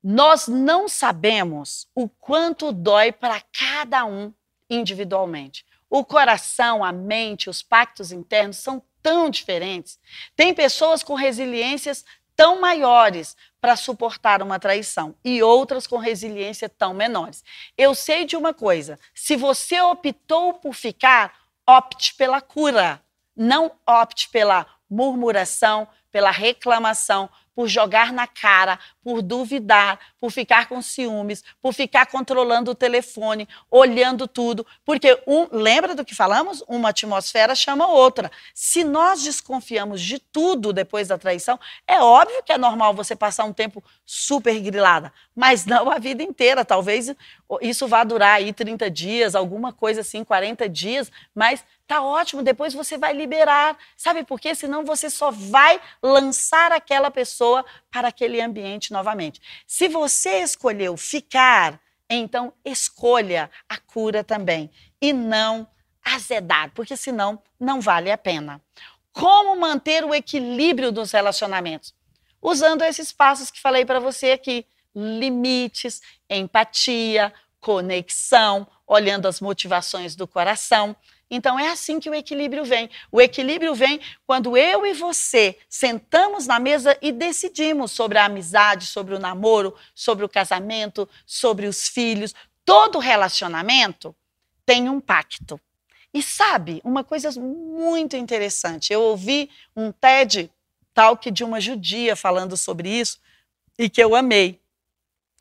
Nós não sabemos o quanto dói para cada um individualmente. O coração, a mente, os pactos internos são tão diferentes. Tem pessoas com resiliências tão maiores para suportar uma traição e outras com resiliência tão menores. Eu sei de uma coisa: se você optou por ficar, opte pela cura, não opte pela murmuração, pela reclamação, por jogar na cara, por duvidar, por ficar com ciúmes, por ficar controlando o telefone, olhando tudo. Porque, um, lembra do que falamos? Uma atmosfera chama outra. Se nós desconfiamos de tudo depois da traição, é óbvio que é normal você passar um tempo super grilada, mas não a vida inteira. Talvez isso vá durar aí 30 dias, alguma coisa assim, 40 dias, mas Tá ótimo, depois você vai liberar. Sabe por quê? Senão você só vai lançar aquela pessoa para aquele ambiente novamente. Se você escolheu ficar, então escolha a cura também e não azedar, porque senão não vale a pena. Como manter o equilíbrio dos relacionamentos? Usando esses passos que falei para você aqui: limites, empatia, conexão, olhando as motivações do coração. Então é assim que o equilíbrio vem. O equilíbrio vem quando eu e você sentamos na mesa e decidimos sobre a amizade, sobre o namoro, sobre o casamento, sobre os filhos. Todo relacionamento tem um pacto. E sabe, uma coisa muito interessante, eu ouvi um TED Talk de uma judia falando sobre isso e que eu amei.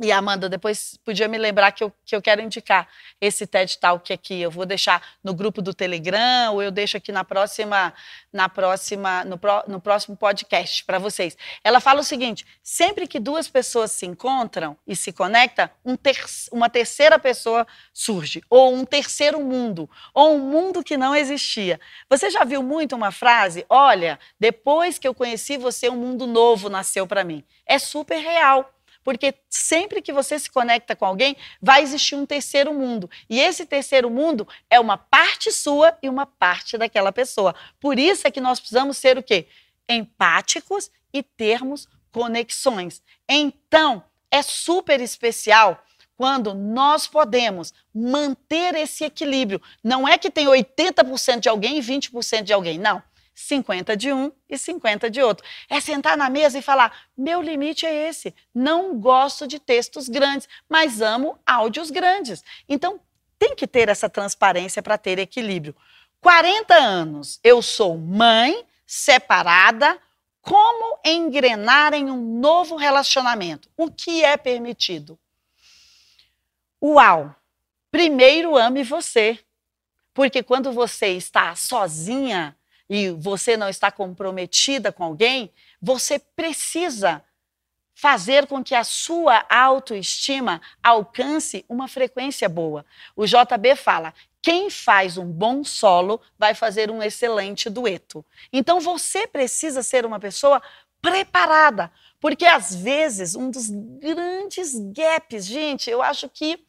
E Amanda, depois podia me lembrar que eu, que eu quero indicar esse TED Talk aqui. Eu vou deixar no grupo do Telegram ou eu deixo aqui na próxima, na próxima, no, pro, no próximo podcast para vocês. Ela fala o seguinte: sempre que duas pessoas se encontram e se conectam, um ter, uma terceira pessoa surge, ou um terceiro mundo, ou um mundo que não existia. Você já viu muito uma frase? Olha, depois que eu conheci você, um mundo novo nasceu para mim. É super real. Porque sempre que você se conecta com alguém, vai existir um terceiro mundo. E esse terceiro mundo é uma parte sua e uma parte daquela pessoa. Por isso é que nós precisamos ser o quê? Empáticos e termos conexões. Então, é super especial quando nós podemos manter esse equilíbrio. Não é que tem 80% de alguém e 20% de alguém, não. 50 de um e 50 de outro. É sentar na mesa e falar: meu limite é esse. Não gosto de textos grandes, mas amo áudios grandes. Então, tem que ter essa transparência para ter equilíbrio. 40 anos, eu sou mãe, separada. Como engrenar em um novo relacionamento? O que é permitido? Uau! Primeiro ame você. Porque quando você está sozinha, e você não está comprometida com alguém, você precisa fazer com que a sua autoestima alcance uma frequência boa. O JB fala: quem faz um bom solo vai fazer um excelente dueto. Então você precisa ser uma pessoa preparada, porque às vezes um dos grandes gaps, gente, eu acho que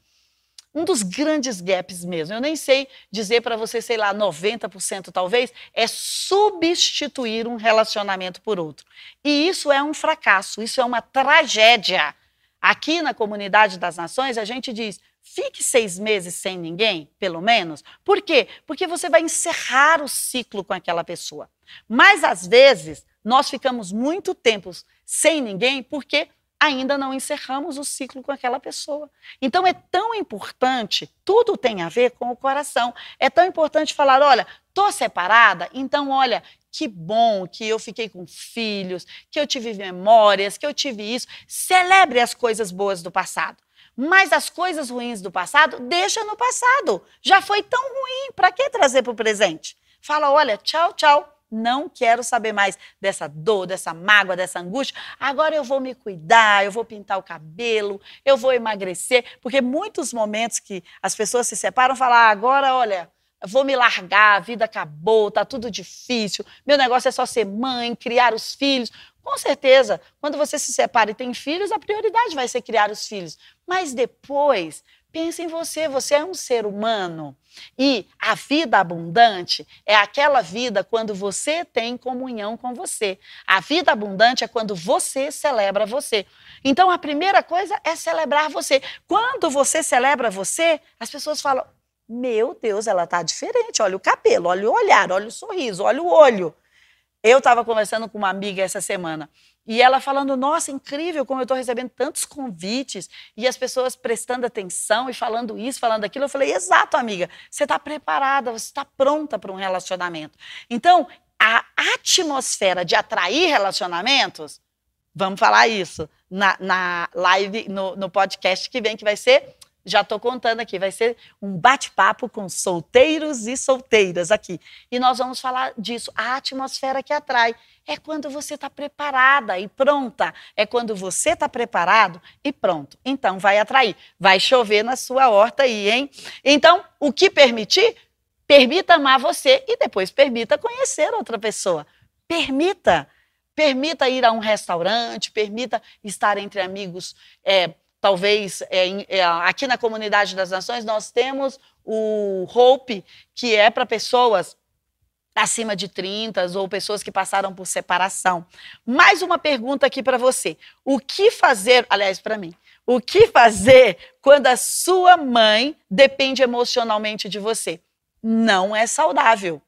um dos grandes gaps mesmo, eu nem sei dizer para você, sei lá, 90% talvez, é substituir um relacionamento por outro. E isso é um fracasso, isso é uma tragédia. Aqui na comunidade das nações, a gente diz: fique seis meses sem ninguém, pelo menos. Por quê? Porque você vai encerrar o ciclo com aquela pessoa. Mas às vezes, nós ficamos muito tempo sem ninguém porque ainda não encerramos o ciclo com aquela pessoa. Então é tão importante, tudo tem a ver com o coração. É tão importante falar, olha, tô separada, então olha, que bom que eu fiquei com filhos, que eu tive memórias, que eu tive isso. Celebre as coisas boas do passado. Mas as coisas ruins do passado, deixa no passado. Já foi tão ruim, para que trazer para o presente? Fala, olha, tchau, tchau não quero saber mais dessa dor, dessa mágoa, dessa angústia. Agora eu vou me cuidar, eu vou pintar o cabelo, eu vou emagrecer, porque muitos momentos que as pessoas se separam, falam: ah, agora, olha, vou me largar, a vida acabou, tá tudo difícil, meu negócio é só ser mãe, criar os filhos. Com certeza, quando você se separa e tem filhos, a prioridade vai ser criar os filhos. Mas depois, Pensa em você, você é um ser humano. E a vida abundante é aquela vida quando você tem comunhão com você. A vida abundante é quando você celebra você. Então a primeira coisa é celebrar você. Quando você celebra você, as pessoas falam: Meu Deus, ela tá diferente. Olha o cabelo, olha o olhar, olha o sorriso, olha o olho. Eu estava conversando com uma amiga essa semana e ela falando: Nossa, incrível como eu estou recebendo tantos convites e as pessoas prestando atenção e falando isso, falando aquilo. Eu falei: Exato, amiga, você está preparada, você está pronta para um relacionamento. Então, a atmosfera de atrair relacionamentos Vamos falar isso na, na live, no, no podcast que vem, que vai ser já estou contando aqui, vai ser um bate-papo com solteiros e solteiras aqui. E nós vamos falar disso. A atmosfera que atrai é quando você está preparada e pronta. É quando você está preparado e pronto. Então vai atrair. Vai chover na sua horta aí, hein? Então, o que permitir? Permita amar você e depois permita conhecer outra pessoa. Permita. Permita ir a um restaurante, permita estar entre amigos. É, talvez é, é, aqui na comunidade das nações nós temos o Hope, que é para pessoas acima de 30 ou pessoas que passaram por separação. Mais uma pergunta aqui para você. O que fazer, aliás, para mim, o que fazer quando a sua mãe depende emocionalmente de você? Não é saudável.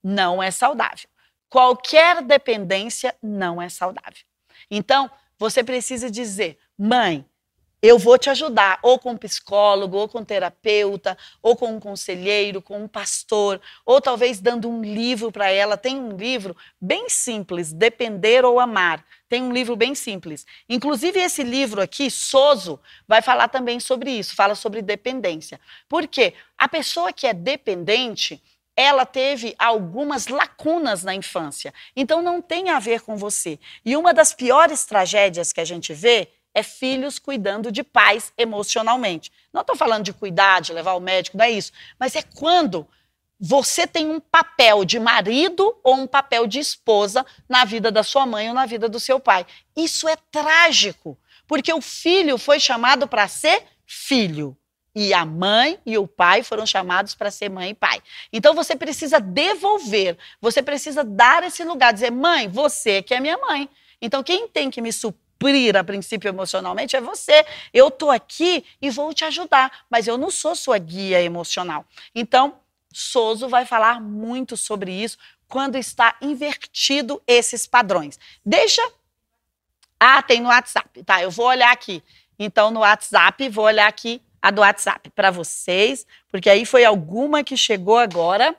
Não é saudável. Qualquer dependência não é saudável. Então, você precisa dizer: mãe, eu vou te ajudar, ou com um psicólogo, ou com um terapeuta, ou com um conselheiro, com um pastor, ou talvez dando um livro para ela. Tem um livro bem simples, Depender ou Amar. Tem um livro bem simples. Inclusive, esse livro aqui, Soso, vai falar também sobre isso, fala sobre dependência. Por quê? A pessoa que é dependente, ela teve algumas lacunas na infância. Então, não tem a ver com você. E uma das piores tragédias que a gente vê é filhos cuidando de pais emocionalmente. Não estou falando de cuidar, de levar ao médico, não é isso. Mas é quando você tem um papel de marido ou um papel de esposa na vida da sua mãe ou na vida do seu pai. Isso é trágico, porque o filho foi chamado para ser filho. E a mãe e o pai foram chamados para ser mãe e pai. Então você precisa devolver, você precisa dar esse lugar, dizer: mãe, você que é minha mãe. Então quem tem que me suprir suprir a princípio emocionalmente é você. Eu estou aqui e vou te ajudar, mas eu não sou sua guia emocional. Então, Soso vai falar muito sobre isso quando está invertido esses padrões. Deixa. Ah, tem no WhatsApp. Tá, eu vou olhar aqui. Então, no WhatsApp, vou olhar aqui a do WhatsApp para vocês, porque aí foi alguma que chegou agora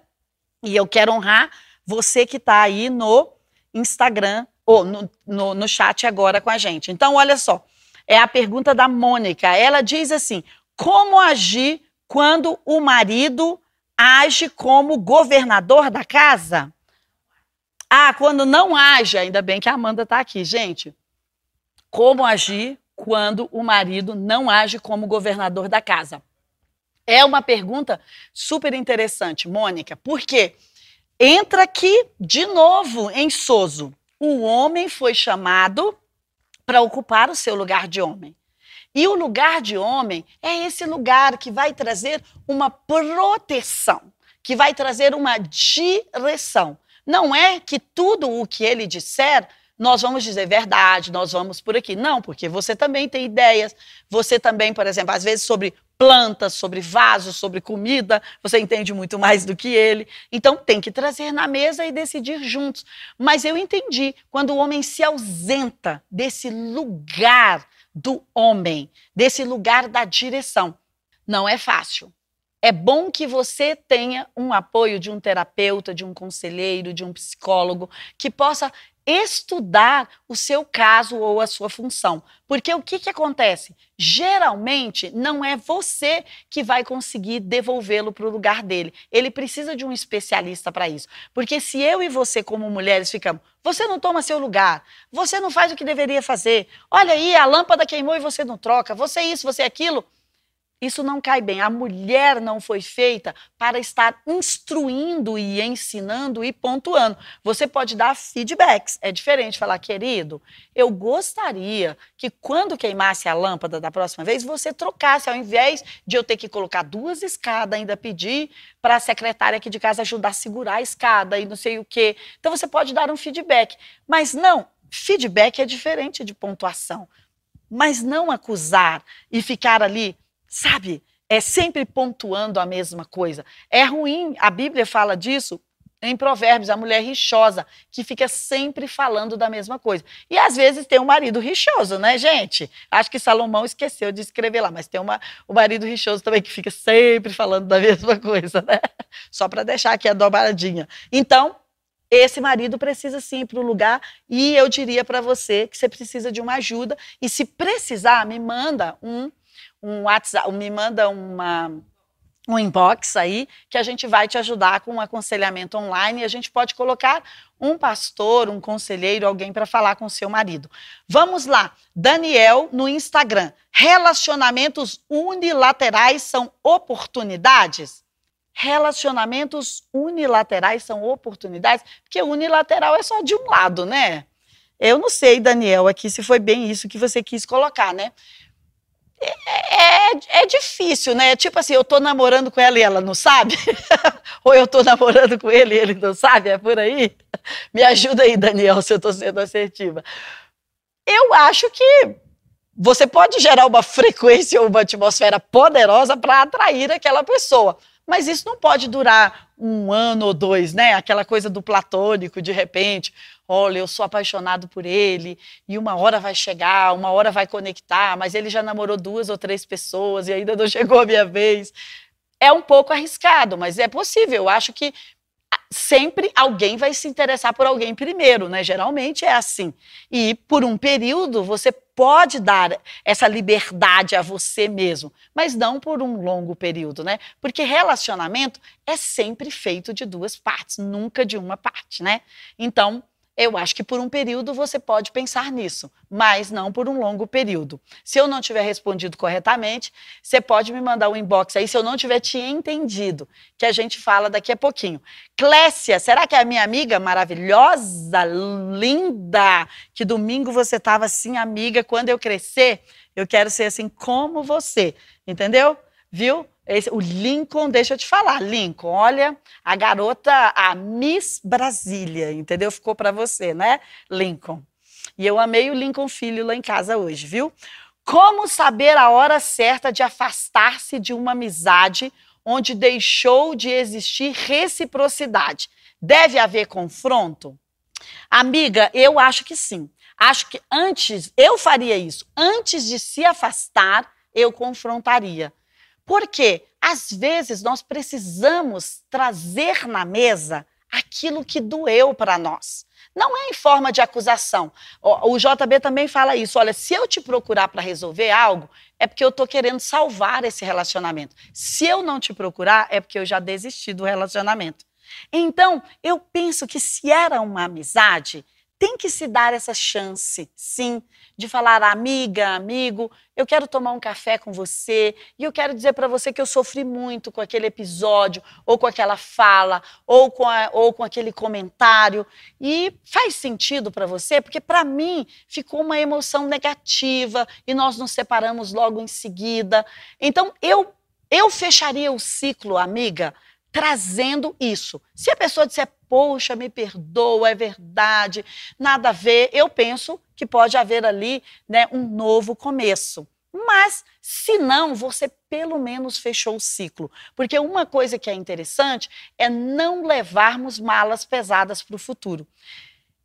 e eu quero honrar você que está aí no Instagram ou no, no, no chat agora com a gente. Então, olha só, é a pergunta da Mônica. Ela diz assim: como agir quando o marido age como governador da casa? Ah, quando não age, ainda bem que a Amanda está aqui, gente. Como agir quando o marido não age como governador da casa? É uma pergunta super interessante, Mônica, porque entra aqui de novo em Soso o homem foi chamado para ocupar o seu lugar de homem. E o lugar de homem é esse lugar que vai trazer uma proteção, que vai trazer uma direção. Não é que tudo o que ele disser nós vamos dizer verdade, nós vamos por aqui. Não, porque você também tem ideias. Você também, por exemplo, às vezes sobre plantas, sobre vasos, sobre comida, você entende muito mais do que ele. Então tem que trazer na mesa e decidir juntos. Mas eu entendi, quando o homem se ausenta desse lugar do homem, desse lugar da direção, não é fácil. É bom que você tenha um apoio de um terapeuta, de um conselheiro, de um psicólogo, que possa estudar o seu caso ou a sua função. Porque o que, que acontece? Geralmente não é você que vai conseguir devolvê-lo para o lugar dele. Ele precisa de um especialista para isso. Porque se eu e você, como mulheres, ficamos, você não toma seu lugar, você não faz o que deveria fazer, olha aí, a lâmpada queimou e você não troca, você isso, você aquilo. Isso não cai bem. A mulher não foi feita para estar instruindo e ensinando e pontuando. Você pode dar feedbacks. É diferente falar, querido, eu gostaria que quando queimasse a lâmpada da próxima vez, você trocasse, ao invés de eu ter que colocar duas escadas, ainda pedir para a secretária aqui de casa ajudar a segurar a escada e não sei o quê. Então você pode dar um feedback. Mas não, feedback é diferente de pontuação. Mas não acusar e ficar ali sabe? É sempre pontuando a mesma coisa. É ruim, a Bíblia fala disso em Provérbios, a mulher rixosa, que fica sempre falando da mesma coisa. E às vezes tem um marido rixoso, né, gente? Acho que Salomão esqueceu de escrever lá, mas tem uma, o marido rixoso também que fica sempre falando da mesma coisa, né? Só para deixar aqui a dobradinha. Então, esse marido precisa sim ir para o lugar e eu diria para você que você precisa de uma ajuda e se precisar me manda um um WhatsApp, me manda uma um inbox aí que a gente vai te ajudar com um aconselhamento online e a gente pode colocar um pastor, um conselheiro, alguém para falar com seu marido. Vamos lá, Daniel no Instagram. Relacionamentos unilaterais são oportunidades? Relacionamentos unilaterais são oportunidades? Porque unilateral é só de um lado, né? Eu não sei, Daniel, aqui se foi bem isso que você quis colocar, né? É, é difícil, né? Tipo assim, eu tô namorando com ela e ela não sabe? Ou eu tô namorando com ele e ele não sabe? É por aí? Me ajuda aí, Daniel, se eu tô sendo assertiva. Eu acho que você pode gerar uma frequência ou uma atmosfera poderosa para atrair aquela pessoa. Mas isso não pode durar um ano ou dois, né? Aquela coisa do platônico, de repente olha, eu sou apaixonado por ele, e uma hora vai chegar, uma hora vai conectar, mas ele já namorou duas ou três pessoas e ainda não chegou a minha vez. É um pouco arriscado, mas é possível. Eu acho que sempre alguém vai se interessar por alguém primeiro, né? Geralmente é assim. E por um período você pode dar essa liberdade a você mesmo, mas não por um longo período, né? Porque relacionamento é sempre feito de duas partes, nunca de uma parte, né? Então, eu acho que por um período você pode pensar nisso, mas não por um longo período. Se eu não tiver respondido corretamente, você pode me mandar um inbox aí se eu não tiver te entendido, que a gente fala daqui a pouquinho. Clécia, será que é a minha amiga maravilhosa, linda, que domingo você estava assim, amiga, quando eu crescer, eu quero ser assim como você, entendeu? Viu? Esse, o Lincoln, deixa eu te falar, Lincoln, olha, a garota, a Miss Brasília, entendeu? Ficou para você, né, Lincoln? E eu amei o Lincoln Filho lá em casa hoje, viu? Como saber a hora certa de afastar-se de uma amizade onde deixou de existir reciprocidade? Deve haver confronto? Amiga, eu acho que sim. Acho que antes, eu faria isso. Antes de se afastar, eu confrontaria. Porque, às vezes, nós precisamos trazer na mesa aquilo que doeu para nós. Não é em forma de acusação. O, JB também fala isso. Olha, se eu te procurar para resolver algo, é porque eu estou querendo salvar esse relacionamento. Se eu não te procurar, é porque eu já desisti do relacionamento. Então, eu penso que se era uma amizade, tem que se dar essa chance, sim, de falar, amiga, amigo, eu quero tomar um café com você e eu quero dizer para você que eu sofri muito com aquele episódio, ou com aquela fala, ou com, a, ou com aquele comentário. E faz sentido para você? Porque para mim ficou uma emoção negativa e nós nos separamos logo em seguida. Então eu, eu fecharia o ciclo, amiga, trazendo isso. Se a pessoa disser, poxa, me perdoa, é verdade, nada a ver, eu penso que pode haver ali né, um novo começo. Mas, se não, você pelo menos fechou o ciclo. Porque uma coisa que é interessante é não levarmos malas pesadas para o futuro.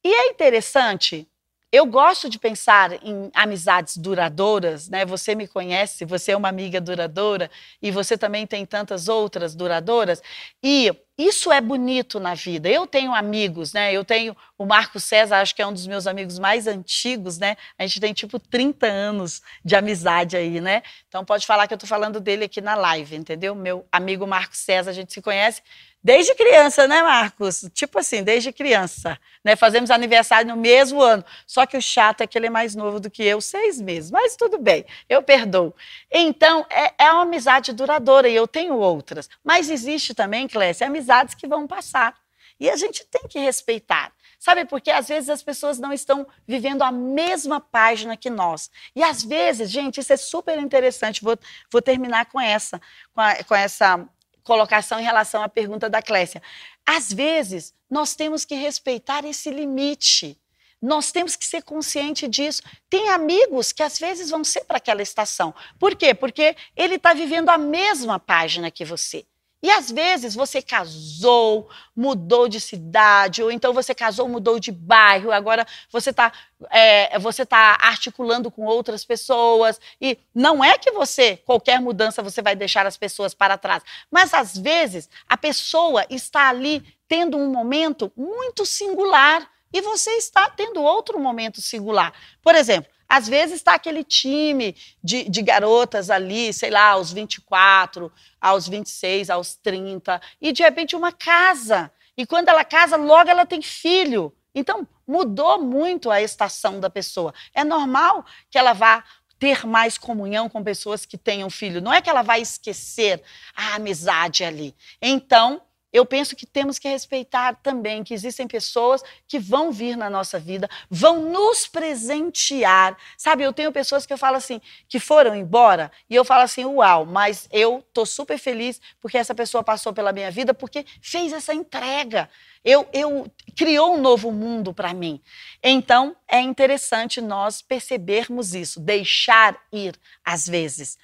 E é interessante eu gosto de pensar em amizades duradouras, né? Você me conhece, você é uma amiga duradoura e você também tem tantas outras duradouras. E isso é bonito na vida. Eu tenho amigos, né? Eu tenho o Marco César, acho que é um dos meus amigos mais antigos, né? A gente tem tipo 30 anos de amizade aí, né? Então pode falar que eu tô falando dele aqui na live, entendeu? Meu amigo Marco César, a gente se conhece Desde criança, né, Marcos? Tipo assim, desde criança. Né? Fazemos aniversário no mesmo ano. Só que o chato é que ele é mais novo do que eu, seis meses. Mas tudo bem, eu perdoo. Então, é, é uma amizade duradoura e eu tenho outras. Mas existe também, Clécia, amizades que vão passar. E a gente tem que respeitar. Sabe, porque às vezes as pessoas não estão vivendo a mesma página que nós. E às vezes, gente, isso é super interessante. Vou, vou terminar com essa, com, a, com essa colocação em relação à pergunta da Clécia. Às vezes, nós temos que respeitar esse limite. Nós temos que ser consciente disso. Tem amigos que às vezes vão ser para aquela estação. Por quê? Porque ele está vivendo a mesma página que você. E às vezes você casou, mudou de cidade, ou então você casou, mudou de bairro, agora você está é, você tá articulando com outras pessoas. E não é que você, qualquer mudança, você vai deixar as pessoas para trás. Mas às vezes a pessoa está ali tendo um momento muito singular e você está tendo outro momento singular. Por exemplo, às vezes está aquele time de, de, garotas ali, sei lá, aos 24, aos 26, aos 30, e de repente uma casa. E quando ela casa, logo ela tem filho. Então, mudou muito a estação da pessoa. É normal que ela vá ter mais comunhão com pessoas que tenham filho. Não é que ela vai esquecer a amizade ali. Então, eu penso que temos que respeitar também que existem pessoas que vão vir na nossa vida, vão nos presentear. Sabe, eu tenho pessoas que eu falo assim, que foram embora, e eu falo assim, uau, mas eu tô super feliz porque essa pessoa passou pela minha vida, porque fez essa entrega. Eu, eu criou um novo mundo para mim. Então, é interessante nós percebermos isso, deixar ir às vezes.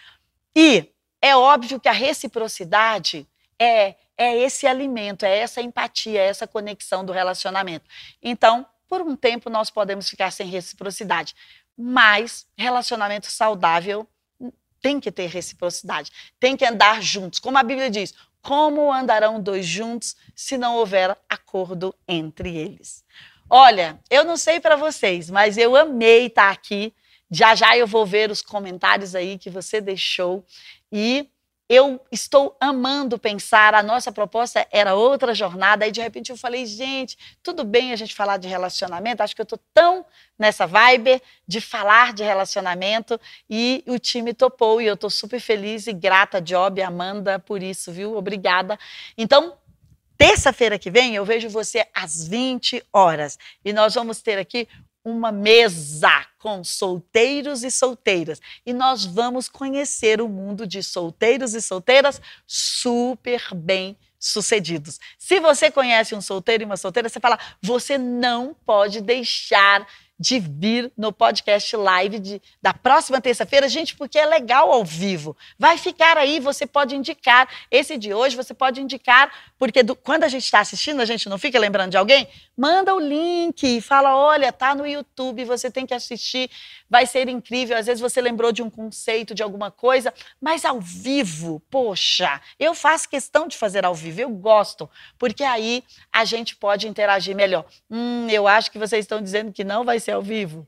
E é óbvio que a reciprocidade é é esse alimento, é essa empatia, é essa conexão do relacionamento. Então, por um tempo, nós podemos ficar sem reciprocidade, mas relacionamento saudável tem que ter reciprocidade, tem que andar juntos. Como a Bíblia diz, como andarão dois juntos se não houver acordo entre eles? Olha, eu não sei para vocês, mas eu amei estar aqui. Já já eu vou ver os comentários aí que você deixou e eu estou amando pensar, a nossa proposta era outra jornada, aí de repente eu falei, gente, tudo bem a gente falar de relacionamento, acho que eu estou tão nessa vibe de falar de relacionamento e o time topou e eu estou super feliz e grata, Job Amanda, por isso, viu? Obrigada. Então, terça-feira que vem eu vejo você às 20 horas e nós vamos ter aqui uma mesa com solteiros e solteiras. E nós vamos conhecer o mundo de solteiros e solteiras super bem sucedidos. Se você conhece um solteiro e uma solteira, você fala: você não pode deixar de vir no podcast live de, da próxima terça-feira, gente, porque é legal ao vivo. Vai ficar aí, você pode indicar. Esse de hoje você pode indicar, porque do, quando a gente está assistindo, a gente não fica lembrando de alguém. Manda o link fala: olha, tá no YouTube, você tem que assistir, vai ser incrível. Às vezes você lembrou de um conceito, de alguma coisa, mas ao vivo, poxa, eu faço questão de fazer ao vivo, eu gosto, porque aí a gente pode interagir melhor. Hum, eu acho que vocês estão dizendo que não vai ser ao vivo.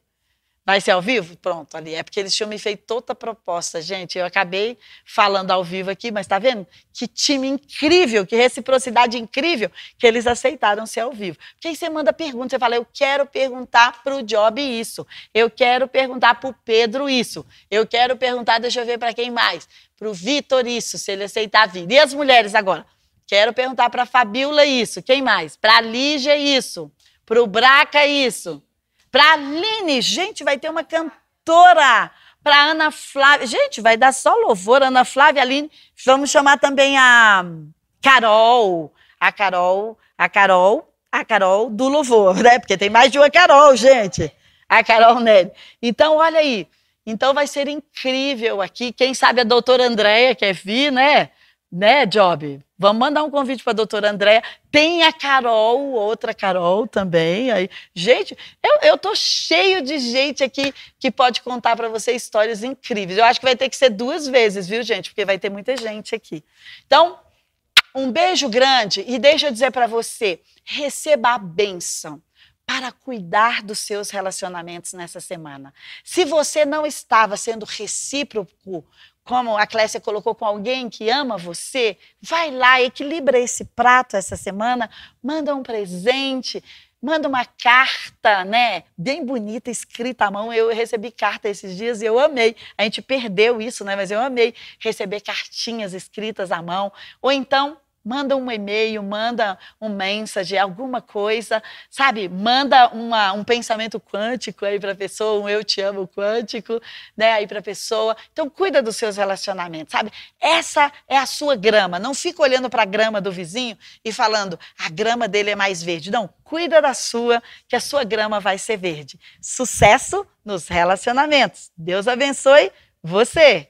Vai ser ao vivo? Pronto, ali. É porque eles tinham me feito toda a proposta, gente. Eu acabei falando ao vivo aqui, mas tá vendo? Que time incrível, que reciprocidade incrível que eles aceitaram ser ao vivo. Porque aí você manda pergunta, você fala, eu quero perguntar para o Job isso, eu quero perguntar para o Pedro isso, eu quero perguntar, deixa eu ver para quem mais, para o Vitor isso, se ele aceitar vir. E as mulheres agora? Quero perguntar para a Fabiola isso, quem mais? Para a Lígia isso, para o Braca isso. Para Aline, gente, vai ter uma cantora. Para Ana Flávia, gente, vai dar só louvor, Ana Flávia, Aline. Vamos chamar também a Carol, a Carol, a Carol, a Carol do louvor, né? Porque tem mais de uma Carol, gente. A Carol Nelly. Então, olha aí. Então vai ser incrível aqui. Quem sabe a doutora Andréia quer vir, né? Né, Job? Vamos mandar um convite para a doutora Andréa. Tem a Carol, outra Carol também. Aí, gente, eu, estou cheio de gente aqui que pode contar para você histórias incríveis. Eu acho que vai ter que ser duas vezes, viu, gente? Porque vai ter muita gente aqui. Então, um beijo grande e deixa eu dizer para você: receba a bênção para cuidar dos seus relacionamentos nessa semana. Se você não estava sendo recíproco como a Clécia colocou com alguém que ama você, vai lá, equilibra esse prato essa semana, manda um presente, manda uma carta, né, bem bonita, escrita à mão. Eu recebi carta esses dias e eu amei. A gente perdeu isso, né, mas eu amei receber cartinhas escritas à mão. Ou então, manda um e-mail, manda um mensagem, alguma coisa, sabe? Manda uma, um pensamento quântico aí para a pessoa, um eu te amo quântico, né? Aí para a pessoa. Então cuida dos seus relacionamentos, sabe? Essa é a sua grama. Não fica olhando para a grama do vizinho e falando a grama dele é mais verde. Não, cuida da sua, que a sua grama vai ser verde. Sucesso nos relacionamentos. Deus abençoe você.